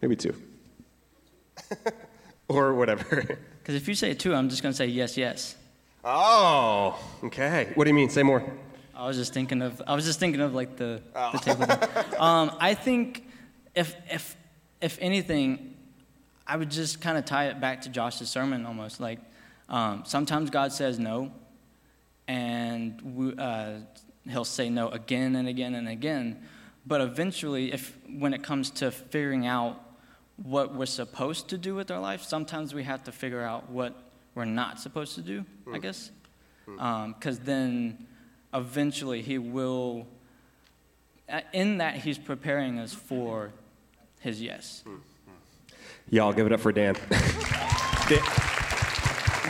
Maybe two. or whatever. Because if you say two, I'm just going to say yes, yes. Oh, okay. What do you mean? Say more. I was just thinking of I was just thinking of like the, the table. Um, I think if if if anything, I would just kind of tie it back to Josh's sermon almost. Like um, sometimes God says no, and we, uh, He'll say no again and again and again. But eventually, if when it comes to figuring out what we're supposed to do with our life, sometimes we have to figure out what we're not supposed to do. I guess because then eventually he will uh, in that he's preparing us for his yes Y'all give it up for Dan. Dan,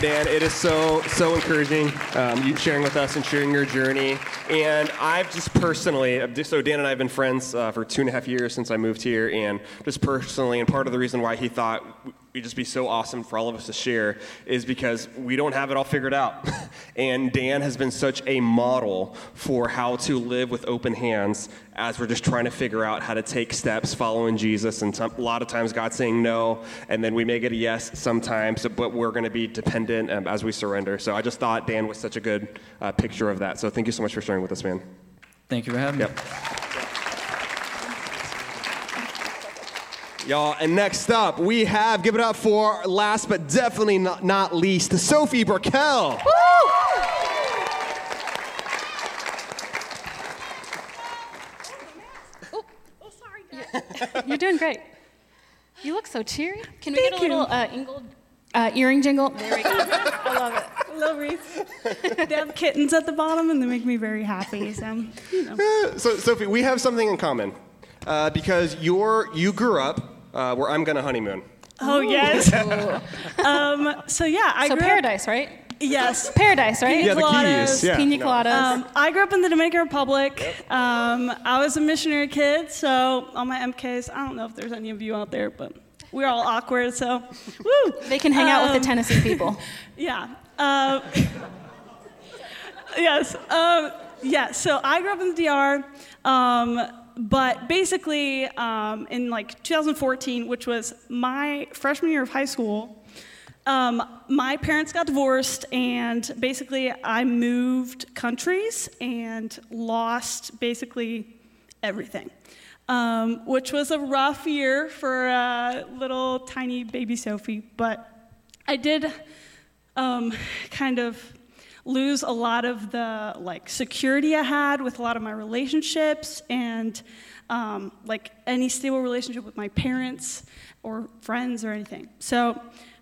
Dan, it is so so encouraging um, you sharing with us and sharing your journey. And I've just personally, so Dan and I have been friends uh, for two and a half years since I moved here, and just personally, and part of the reason why he thought it'd just be so awesome for all of us to share is because we don't have it all figured out. and Dan has been such a model for how to live with open hands as we're just trying to figure out how to take steps following Jesus. And some, a lot of times God's saying no, and then we may get a yes sometimes, but we're going to be dependent um, as we surrender. So I just thought Dan was such a good uh, picture of that. So thank you so much for sharing with us, man. thank you for having Yep. me Y'all, and next up, we have, give it up for last but definitely not, not least, Sophie Burkell. You're doing great. You look so cheery. Can we get a little uh, Ingold uh, earring jingle? There we go. I love it. Little wreath. they have kittens at the bottom, and they make me very happy. So, you know. So, Sophie, we have something in common uh, because you're, you grew up uh, where I'm going to honeymoon. Oh yes. um, so yeah, I So grew paradise, right? Yes. Paradise, right? Yeah, the coladas, keys. Yeah. Pina no. coladas. Um, I grew up in the Dominican Republic. Um, I was a missionary kid, so on my MKs, I don't know if there's any of you out there, but we're all awkward, so woo. they can hang out with Um, the Tennessee people. Yeah. Uh, yes. Um, yeah. So I grew up in the DR, um, but basically um, in like 2014, which was my freshman year of high school, um, my parents got divorced, and basically I moved countries and lost basically everything. Um, which was a rough year for uh, little tiny baby Sophie, but I did um, kind of lose a lot of the like security I had with a lot of my relationships and um, like any stable relationship with my parents or friends or anything. So,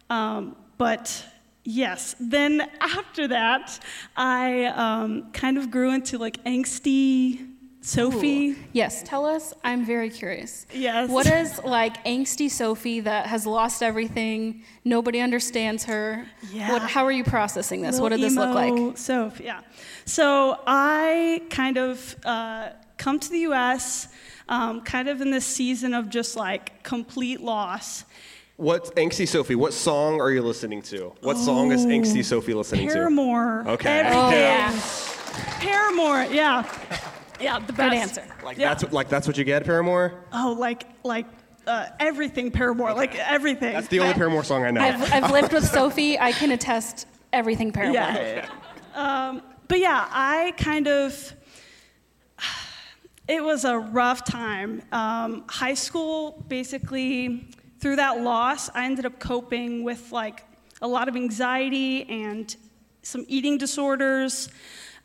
um, but yes, then after that, I um, kind of grew into like angsty Sophie. Ooh. Yes, tell us. I'm very curious. Yes. What is like angsty Sophie that has lost everything? Nobody understands her. Yeah. What, how are you processing this? What did this look like? emo Soph, yeah. So I kind of uh, come to the U.S. Um, kind of in this season of just like complete loss. What Angsty Sophie? What song are you listening to? What song is Angsty Sophie listening to? Paramore. Okay. Oh, yeah. Paramore, yeah. Yeah, the best. Good answer. Like Yeah. that's like that's what you get, Paramore. Oh, like like uh, everything Paramore, like everything. That's the only Paramore song I know. I've, I've lived with Sophie. I can attest everything Paramore. yeah. yeah, yeah. Um, but yeah, I kind of. It was a rough time. Um, high school, basically, through that loss, I ended up coping with like a lot of anxiety and some eating disorders,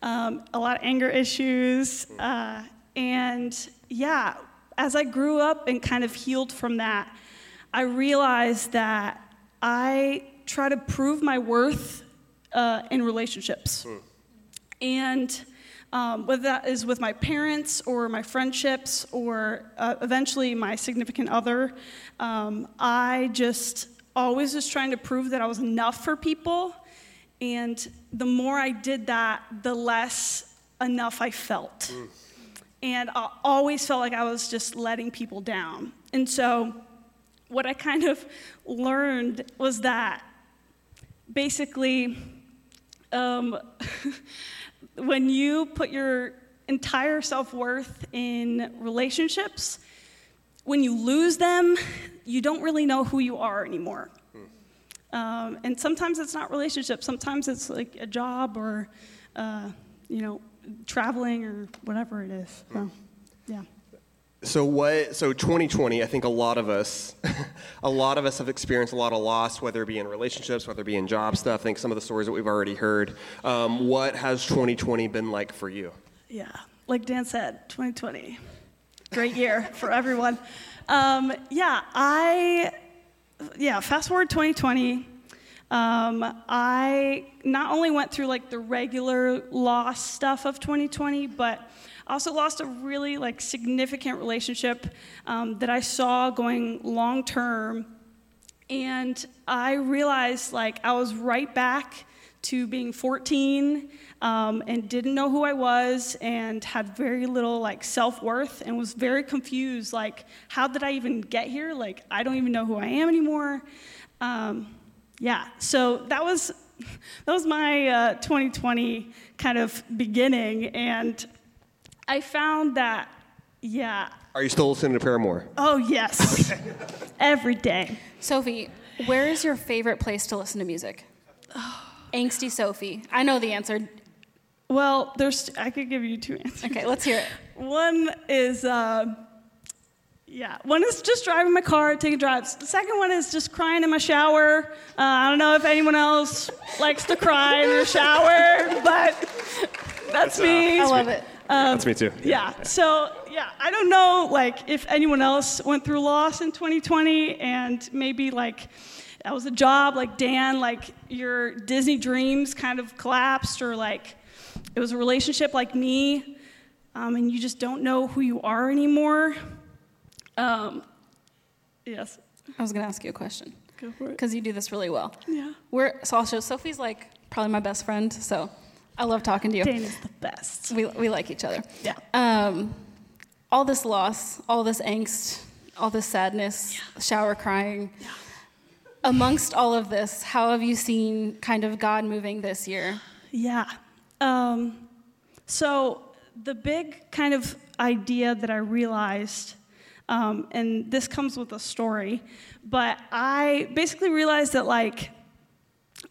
um, a lot of anger issues, uh, and yeah, as I grew up and kind of healed from that, I realized that I try to prove my worth uh, in relationships. And um, whether that is with my parents or my friendships or uh, eventually my significant other, um, I just always was trying to prove that I was enough for people. And the more I did that, the less enough I felt. And I always felt like I was just letting people down. And so, what I kind of learned was that basically, um, when you put your entire self worth in relationships, when you lose them, you don't really know who you are anymore. Um, and sometimes it's not relationships, sometimes it's like a job or, uh, you know, traveling or whatever it is. So, yeah. So what? So 2020, I think a lot of us, a lot of us have experienced a lot of loss, whether it be in relationships, whether it be in job stuff. I think some of the stories that we've already heard. Um, what has 2020 been like for you? Yeah, like Dan said, 2020, great year for everyone. Um, yeah, I, yeah, fast forward 2020. Um, I not only went through like the regular loss stuff of 2020, but also lost a really like significant relationship um, that I saw going long term and I realized like I was right back to being 14 um, and didn't know who I was and had very little like self worth and was very confused. Like, how did I even get here? Like, I don't even know who I am anymore. Um, yeah, so that was that was my uh, 2020 kind of beginning, and I found that yeah. Are you still listening to Paramore? Oh yes, every day. Sophie, where is your favorite place to listen to music? Angsty Sophie. I know the answer. Well, there's I could give you two answers. Okay, let's hear it. One is, uh, yeah, one is just driving my car, taking drives. The second one is just crying in my shower. Uh, I don't know if anyone else likes to cry in their shower, but that's me. I love it. That's me too. Yeah. So yeah, I don't know like if anyone else went through loss in 2020 and maybe like that was a job like Dan, like your Disney dreams kind of collapsed, or like it was a relationship like me, um, and you just don't know who you are anymore. Um, yes. I was going to ask you a question Go for it. because you do this really well. Yeah. We're so also Sophie's like probably my best friend, so I love talking to you. Dan is the best. We we like each other. Yeah. Um, all this loss, all this angst, all this sadness, yeah. shower crying. Amongst all of this, how have you seen kind of God moving this year? Yeah. Um, so the big kind of idea that I realized, um, and this comes with a story, but I basically realized that like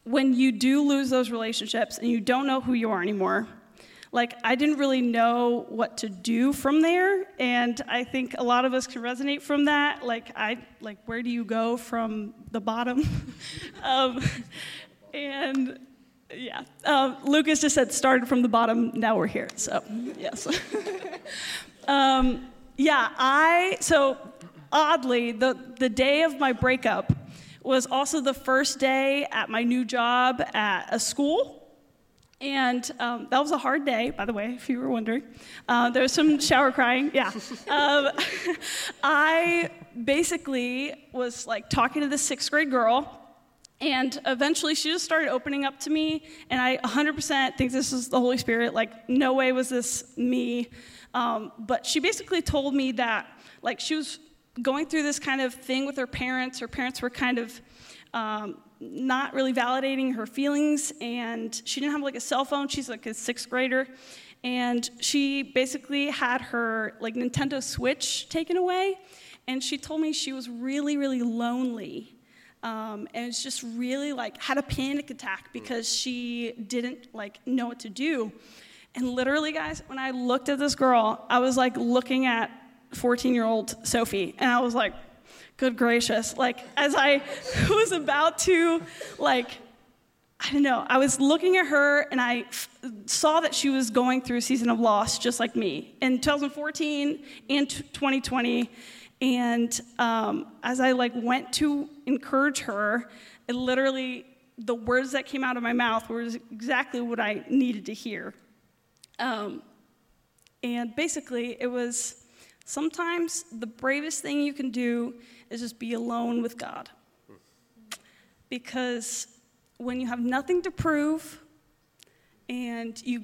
when you do lose those relationships and you don't know who you are anymore, like I didn't really know what to do from there, and I think a lot of us can resonate from that. Like I like where do you go from the bottom? um, and yeah, um, Lucas just said started from the bottom. Now we're here. So yes. um, yeah, I so oddly the the day of my breakup was also the first day at my new job at a school. And um, that was a hard day, by the way, if you were wondering. Uh, there was some shower crying, yeah. Um, I basically was like talking to this sixth grade girl, and eventually she just started opening up to me, and I 100% think this is the Holy Spirit. Like, no way was this me. Um, but she basically told me that, like, she was going through this kind of thing with her parents. Her parents were kind of um, not really validating her feelings, and she didn't have like a cell phone. She's like a sixth grader. and she basically had her like Nintendo Switch taken away, and she told me she was really, really lonely. Um, and it's just really like had a panic attack because she didn't like know what to do. And literally, guys, when I looked at this girl, I was like looking at 14 year old Sophie, and I was like, good gracious. Like, as I was about to, like, I don't know, I was looking at her and I f- saw that she was going through a season of loss just like me in 2014 and t- 2020. And um, as I like went to encourage her, it literally, the words that came out of my mouth were exactly what I needed to hear. Um, and basically, it was sometimes the bravest thing you can do is just be alone with God. Because when you have nothing to prove and you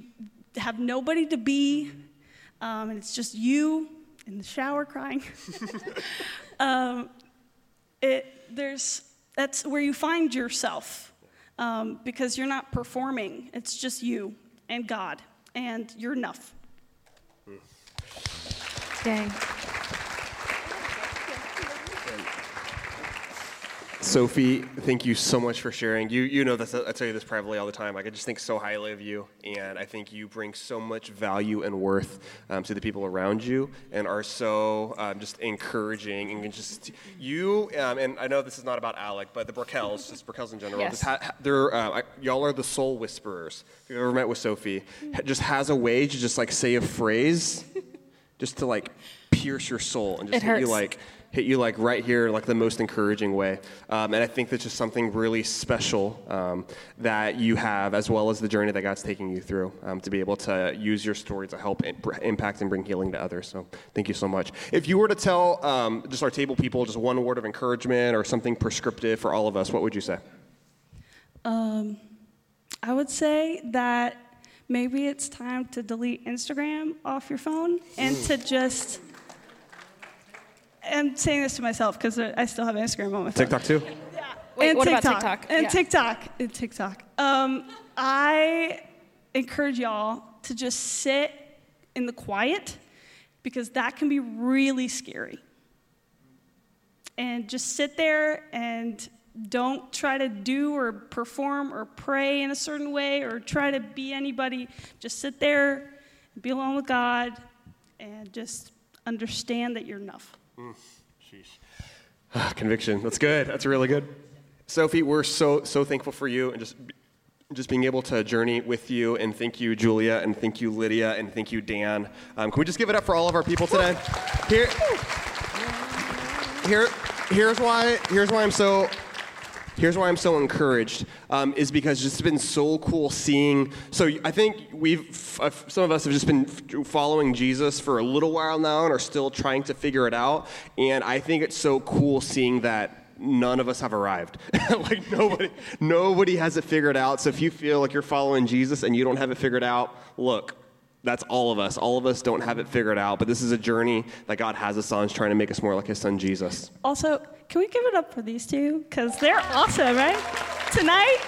have nobody to be, um, and it's just you in the shower crying, um, it, there's, that's where you find yourself um, because you're not performing, it's just you and God, and you're enough. Dang. Sophie, thank you so much for sharing. You, you know this. I tell you this privately all the time. Like I just think so highly of you, and I think you bring so much value and worth um, to the people around you, and are so um, just encouraging and just you. Um, and I know this is not about Alec, but the Burkells, just Burkells in general. Yes. Ha- they're uh, I- y'all are the soul whisperers. If you've ever met with Sophie, just has a way to just like say a phrase, just to like pierce your soul and just It hit you like hit you like right here, like the most encouraging way. Um, and I think that's just something really special um, that you have, as well as the journey that God's taking you through, um, to be able to use your story to help imp- impact and bring healing to others. So thank you so much. If you were to tell um, just our table people just one word of encouragement or something prescriptive for all of us, what would you say? Um, I would say that maybe it's time to delete Instagram off your phone and to just. I'm saying this to myself because I still have Instagram on my phone. TikTok too? Wait, and what TikTok. about TikTok? And Yeah. TikTok. And TikTok. Um, I encourage y'all to just sit in the quiet because that can be really scary. And just sit there and don't try to do or perform or pray in a certain way or try to be anybody. Just sit there and be alone with God and just understand that you're enough. Ah, Conviction. That's good. That's really good. Sophie, we're so so thankful for you and just just being able to journey with you. And thank you, Julia, and thank you, Lydia, and thank you, Dan. Um, can we just give it up for all of our people today? Here, here, here's why. Here's why I'm so. Here's why I'm so encouraged um, is because it's been so cool seeing. So I think we've uh, some of us have just been following Jesus for a little while now and are still trying to figure it out. And I think it's so cool seeing that none of us have arrived. like nobody, nobody has it figured out. So if you feel like you're following Jesus and you don't have it figured out, look. That's all of us. All of us don't have it figured out, but this is a journey that God has us on, is trying to make us more like His Son Jesus. Also, can we give it up for these two? Because they're awesome, right? Tonight,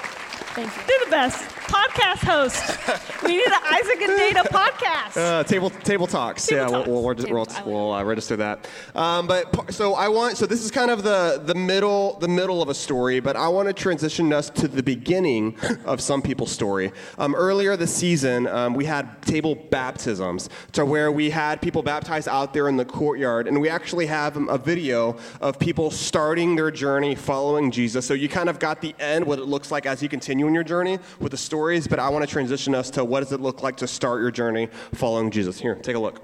Thank you. they're the best. Podcast host. we need an Isaac and Data podcast. Uh, table table talks. Table yeah, talks. we'll, we'll, we'll, we'll uh, register that. Um, but so I want so this is kind of the the middle the middle of a story, but I want to transition us to the beginning of some people's story. Um, earlier this season, um, we had table baptisms, to where we had people baptized out there in the courtyard, and we actually have a video of people starting their journey following Jesus. So you kind of got the end, what it looks like as you continue in your journey with the stories. But I want to transition us to what does it look like to start your journey following Jesus. Here, take a look.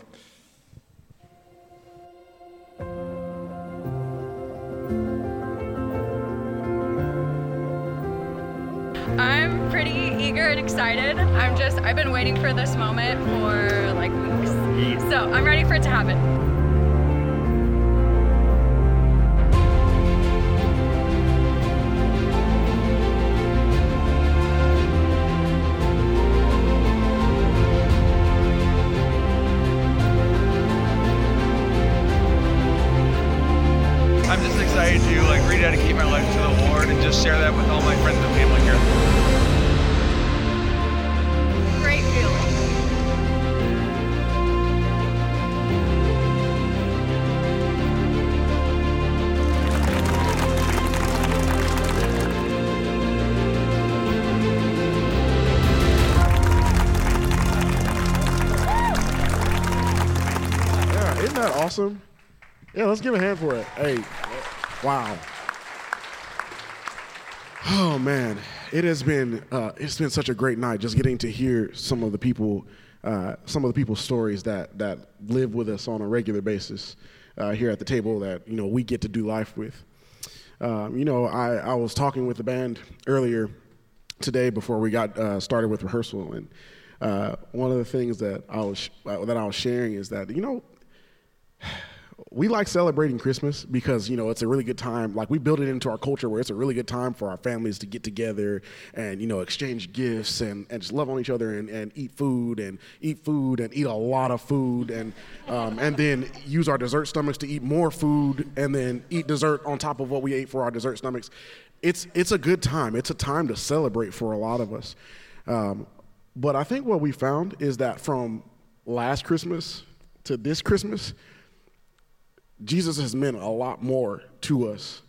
I'm pretty eager and excited. I'm just, I've been waiting for this moment for like weeks. So I'm ready for it to happen. Wow. Oh man, it has been uh, it's been such a great night just getting to hear some of the people, uh, some of the people's stories that that live with us on a regular basis uh, here at the table that you know we get to do life with. Um, you know, I, I was talking with the band earlier today before we got uh, started with rehearsal, and uh, one of the things that I was that I was sharing is that you know we like celebrating Christmas because you know it's a really good time. Like we build it into our culture where it's a really good time for our families to get together and you know exchange gifts and, and just love on each other and, and eat food and eat food and eat a lot of food and um, and then use our dessert stomachs to eat more food and then eat dessert on top of what we ate for our dessert stomachs. It's it's a good time. It's a time to celebrate for a lot of us. Um, but I think what we found is that from last Christmas to this Christmas Jesus has meant a lot more to us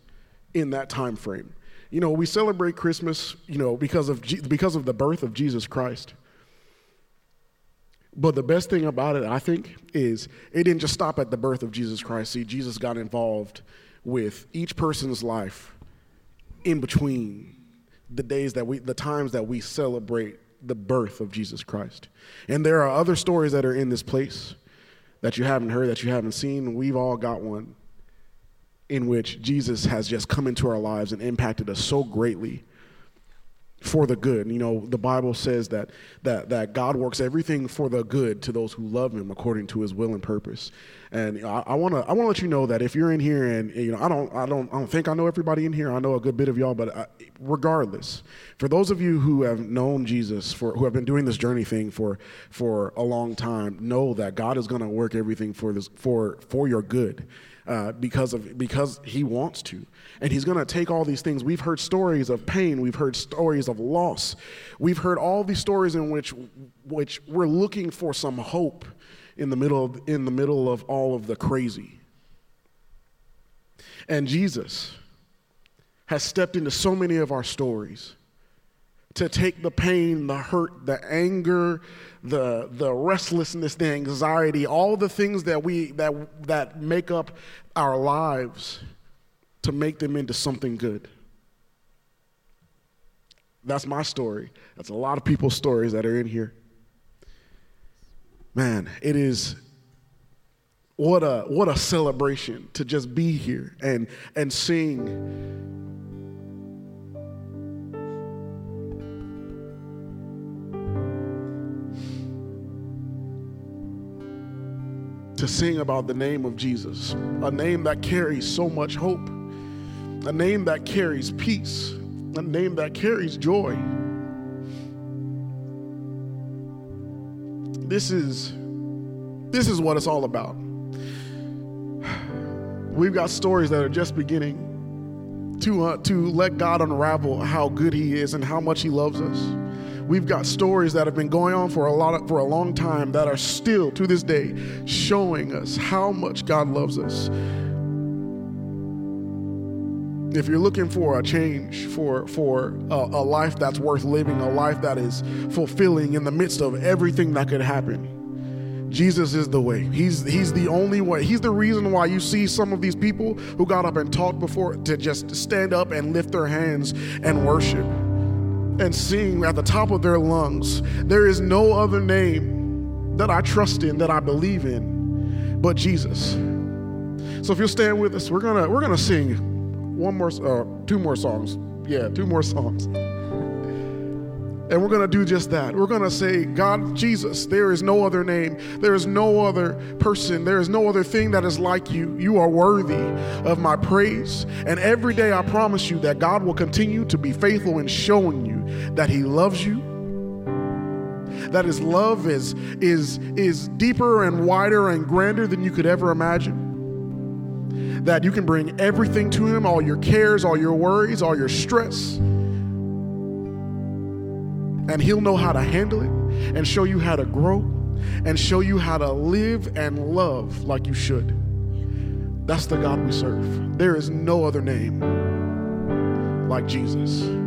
in that time frame. You know, we celebrate Christmas, you know, because of because of the birth of Jesus Christ. But the best thing about it, I think, is it didn't just stop at the birth of Jesus Christ. See, Jesus got involved with each person's life in between the days that we the times that we celebrate the birth of Jesus Christ. And there are other stories that are in this place that you haven't heard, that you haven't seen. We've all got one in which Jesus has just come into our lives and impacted us so greatly for the good. You know, the Bible says that that that God works everything for the good to those who love Him according to His will and purpose. And I want to I want to let you know that if you're in here and you know I don't I don't I don't think I know everybody in here. I know a good bit of y'all, but I, regardless, for those of you who have known Jesus for who have been doing this journey thing for for a long time, know that God is going to work everything for this for for your good uh, because of because he wants to and he's going to take all these things. We've heard stories of pain. We've heard stories of loss. We've heard all these stories in which which we're looking for some hope in the middle of, in the middle of all of the crazy. And jesus has stepped into so many of our stories to take the pain, the hurt, the anger, the, the restlessness, the anxiety, all the things that, we, that, that make up our lives to make them into something good. That's my story. That's a lot of people's stories that are in here. Man, it is what a what a celebration to just be here and and sing to sing about the name of Jesus, a name that carries so much hope, a name that carries peace, a name that carries joy. This is this is what it's all about. We've got stories that are just beginning to uh, to let God unravel how good he is and how much he loves us. We've got stories that have been going on for a lot of, for a long time that are still to this day showing us how much God loves us. If you're looking for a change, for for a, a life that's worth living, a life that is fulfilling in the midst of everything that could happen, Jesus is the way. He's he's the only way. He's the reason why you see some of these people who got up and talked before to just stand up and lift their hands and worship and sing at the top of their lungs, There is no other name that I trust in, that I believe in, but Jesus. So if you'll stand with us, we're gonna we're gonna sing one more, uh, two more songs. Yeah, two more songs. And we're going to do just that. We're going to say, God, Jesus, there is no other name. There is no other person. There is no other thing that is like you. You are worthy of my praise. And every day I promise you that God will continue to be faithful in showing you that He loves you. That His love is, is, is deeper and wider and grander than you could ever imagine. That you can bring everything to Him, all your cares, all your worries, all your stress and He'll know how to handle it and show you how to grow and show you how to live and love like you should. That's the God we serve. There is no other name like Jesus.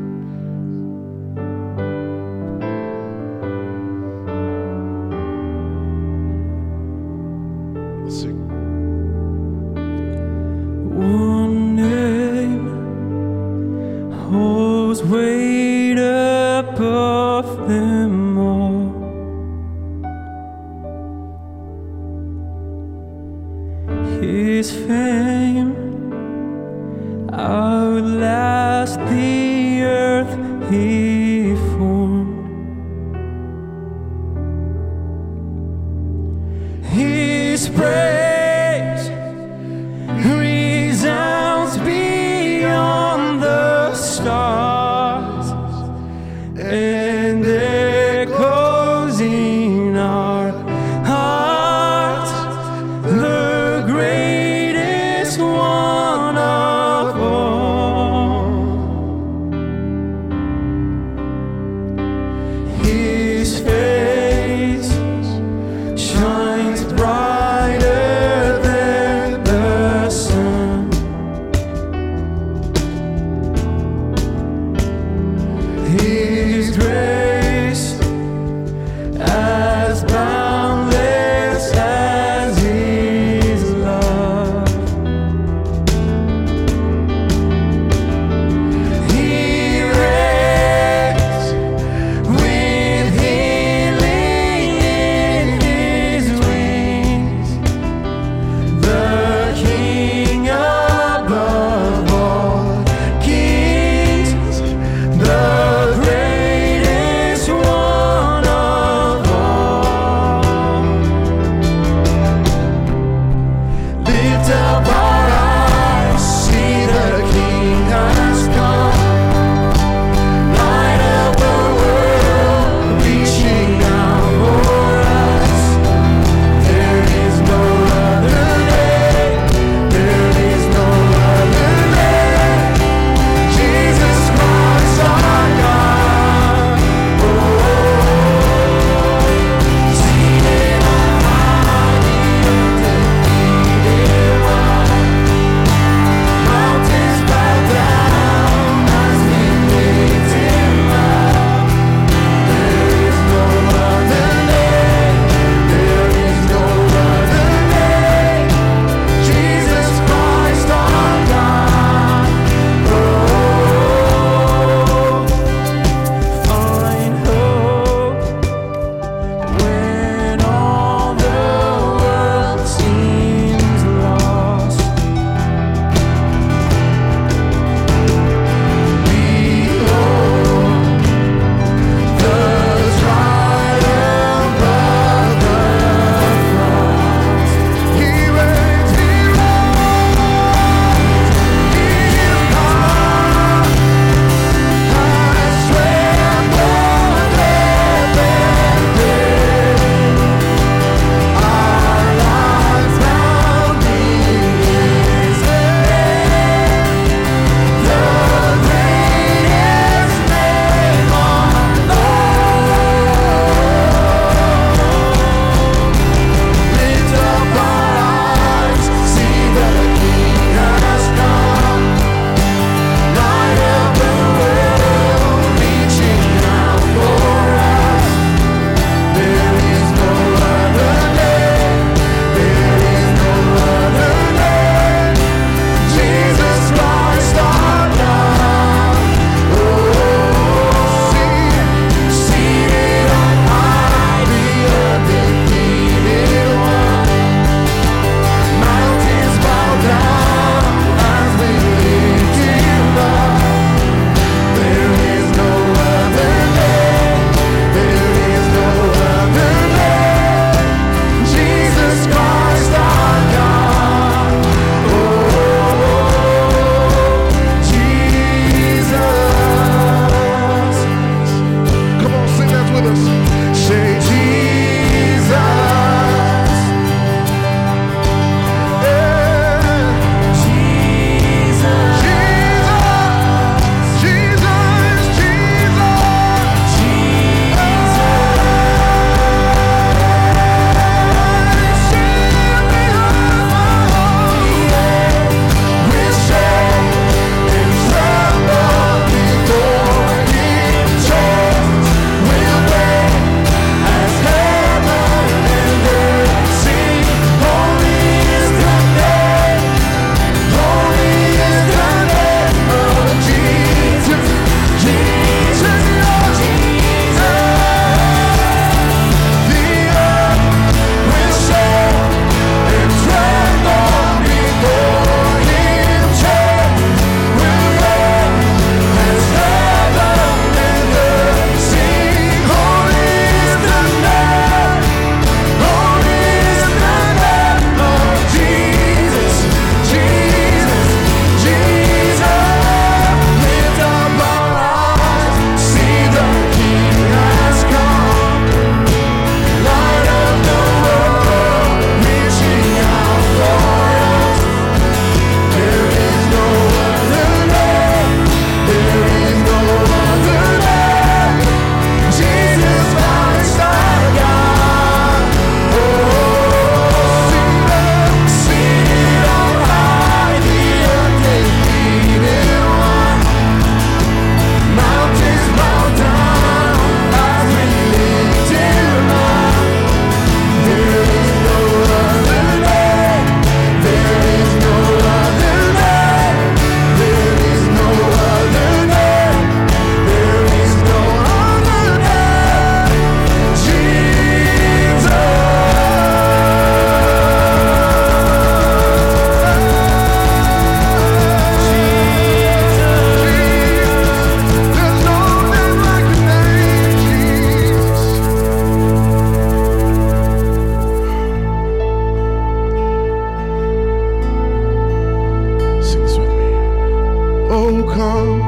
Come,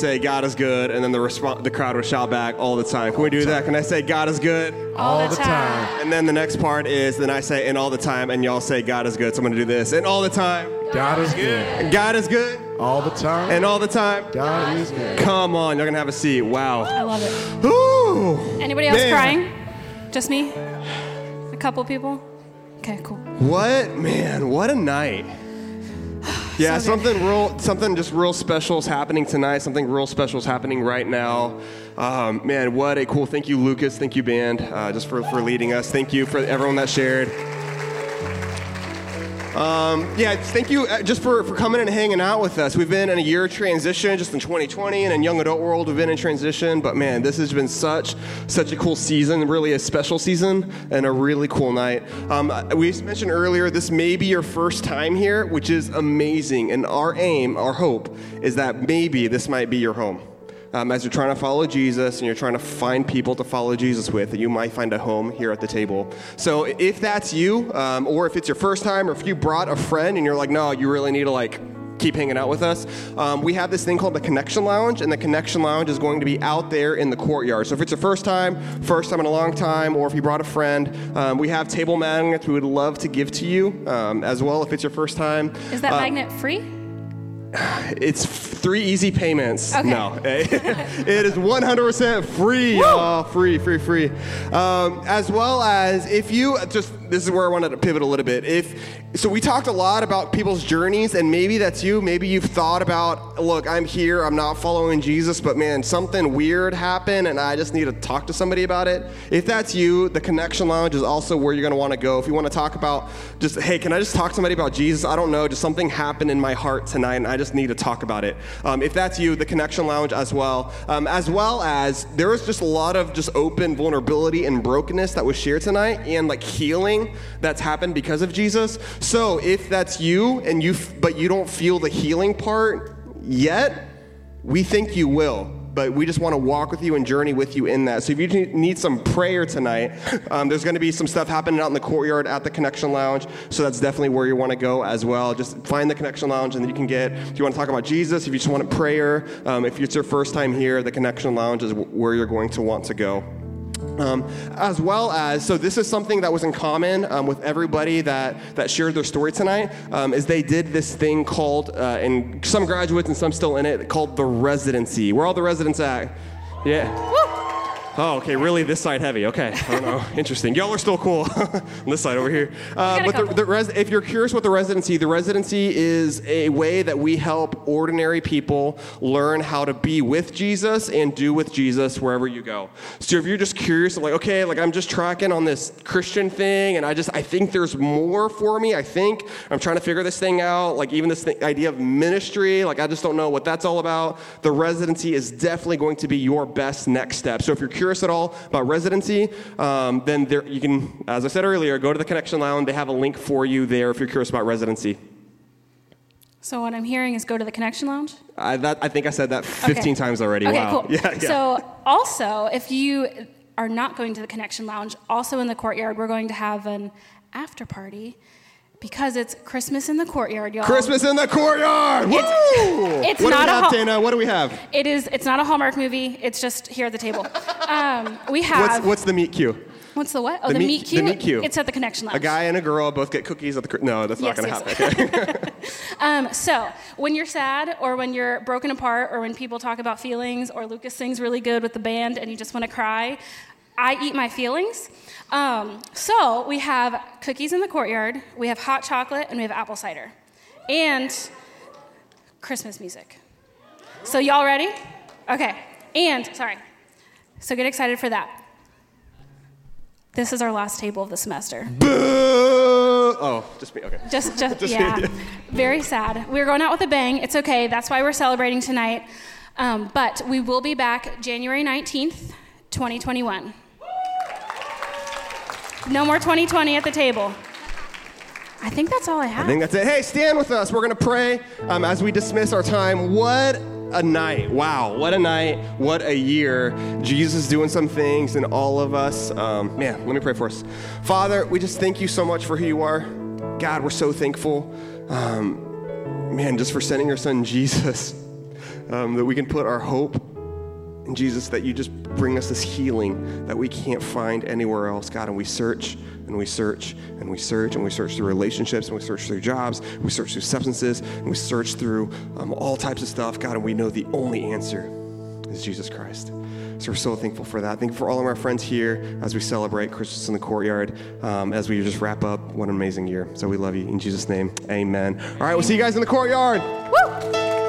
say God is good, and then the respo- the crowd would shout back all the time. Can we do that? Can I say God is good? All the time. And then the next part is then I say and all the time, and y'all say God is good. So I'm gonna do this and all the time. God is good. God is good. All the time. And all the time. God is good. Come on, you're gonna have a seat. Wow. I love it. Ooh. Anybody else Man. crying? Just me? A couple people? Okay, cool. What man? What a night. Yeah, So something real, something just real special is happening tonight. Something real special is happening right now. Um, man, what a cool! Thank you, Lucas. Thank you, band, uh, just for, for leading us. Thank you for everyone that shared. Um, yeah, thank you uh, just for, for coming and hanging out with us. We've been in a year of transition, just in 2020, and in young adult world, we've been in transition. But man, this has been such such a cool season, really a special season, and a really cool night. Um, we mentioned earlier this may be your first time here, which is amazing. And our aim, our hope, is that maybe this might be your home um, as you're trying to follow Jesus and you're trying to find people to follow Jesus with, that you might find a home here at the table. So if that's you, um, or if it's your first time, or if you brought a friend and you're like, no, you really need to like keep hanging out with us, um, we have this thing called the Connection Lounge, and the Connection Lounge is going to be out there in the courtyard. So if it's your first time, first time in a long time, or if you brought a friend, um, we have table magnets we would love to give to you um, as well if it's your first time. Is that Uh, magnet free? it's three easy payments. Okay. No, it is 100% free, y'all. Free, free, free. Um, as well as if you just, this is where I wanted to pivot a little bit. If so, we talked a lot about people's journeys, and maybe that's you. Maybe you've thought about, look, I'm here, I'm not following Jesus, but man, something weird happened, and I just need to talk to somebody about it. If that's you, the Connection Lounge is also where you're going to want to go. If you want to talk about, just hey, can I just talk to somebody about Jesus? I don't know, just something happened in my heart tonight, and I just need to talk about it. Um, if that's you, the Connection Lounge as well, um, as well as there was just a lot of just open vulnerability and brokenness that was shared tonight, and like healing healing that's happened because of Jesus. So if that's you and you but you don't feel the healing part yet, we think you will. But we just want to walk with you and journey with you in that. So if you need some prayer tonight, um, there's going to be some stuff happening out in the courtyard at the Connection Lounge. So that's definitely where you want to go as well. Just find the Connection Lounge, and then you can get. If you want to talk about Jesus, if you just want a prayer, um, if it's your first time here, the Connection Lounge is where you're going to want to go. Um, as well as, so this is something that was in common um, with everybody that, that shared their story tonight, um, is they did this thing called, uh, and some graduates and some still in it, called the residency. Where all the residents at? Yeah. Oh, okay, really this side heavy. Okay, I don't know. Interesting. Y'all are still cool on this side over here. Uh, but the, the res- if you're curious what the residency, the residency is a way that we help ordinary people learn how to be with Jesus and do with Jesus wherever you go. So if you're just curious, like, okay, like I'm just tracking on this Christian thing and I just, I think there's more for me. I think I'm trying to figure this thing out. Like even this thing, idea of ministry, like I just don't know what that's all about. The residency is definitely going to be your best next step. So if you're curious, at all about residency, um, then there, you can, as I said earlier, go to the Connection Lounge. They have a link for you there if you're curious about residency. So what I'm hearing is go to the Connection Lounge. I, that, I think I said that 15 Okay. times already. Okay, wow. cool. Yeah, yeah. So also, if you are not going to the Connection Lounge, also in the courtyard, we're going to have an after party because it's Christmas in the courtyard, y'all. Christmas in the courtyard. Woo! it's what not do we a have, Dana? What do we have? It is. It's not a Hallmark movie. It's just here at the table. Um, we have. What's, what's the meet cue? what's the what? Oh, the meet- meet the meet cute. It's at the Connection Lounge. A guy and a girl both get cookies at the. cr- No, that's not going to yes. happen. Um, so, when you're sad or when you're broken apart or when people talk about feelings or Lucas sings really good with the band and you just want to cry, I eat my feelings. Um, so, we have cookies in the courtyard, we have hot chocolate, and we have apple cider. And Christmas music. So, y'all ready? Okay. And, sorry. So, get excited for that. This is our last table of the semester. Boo! oh, just me. Okay. Just, just, Just- yeah. Very sad. We're going out with a bang. It's okay. That's why we're celebrating tonight. Um, but we will be back January 19th, 2021. No more 2020 at the table. I think that's all I have. I think that's it. Hey, stand with us. We're going to pray um, as we dismiss our time. What a night. Wow. What a night. What a year. Jesus doing some things in all of us. Um, man, let me pray for us. Father, we just thank you so much for who you are. God, we're so thankful. Um, man, just for sending your son Jesus, um, that we can put our hope in Jesus, that you just bring us this healing that we can't find anywhere else, God. And we search and we search and we search and we search through relationships and we search through jobs, we search through substances, and we search through um, all types of stuff, God. And we know the only answer is Jesus Christ. So we're so thankful for that. Thank you for all of our friends here as we celebrate Christmas in the courtyard, um, as we just wrap up. What an amazing year. So we love you. In Jesus' name, amen. All right, we'll see you guys in the courtyard. Woo!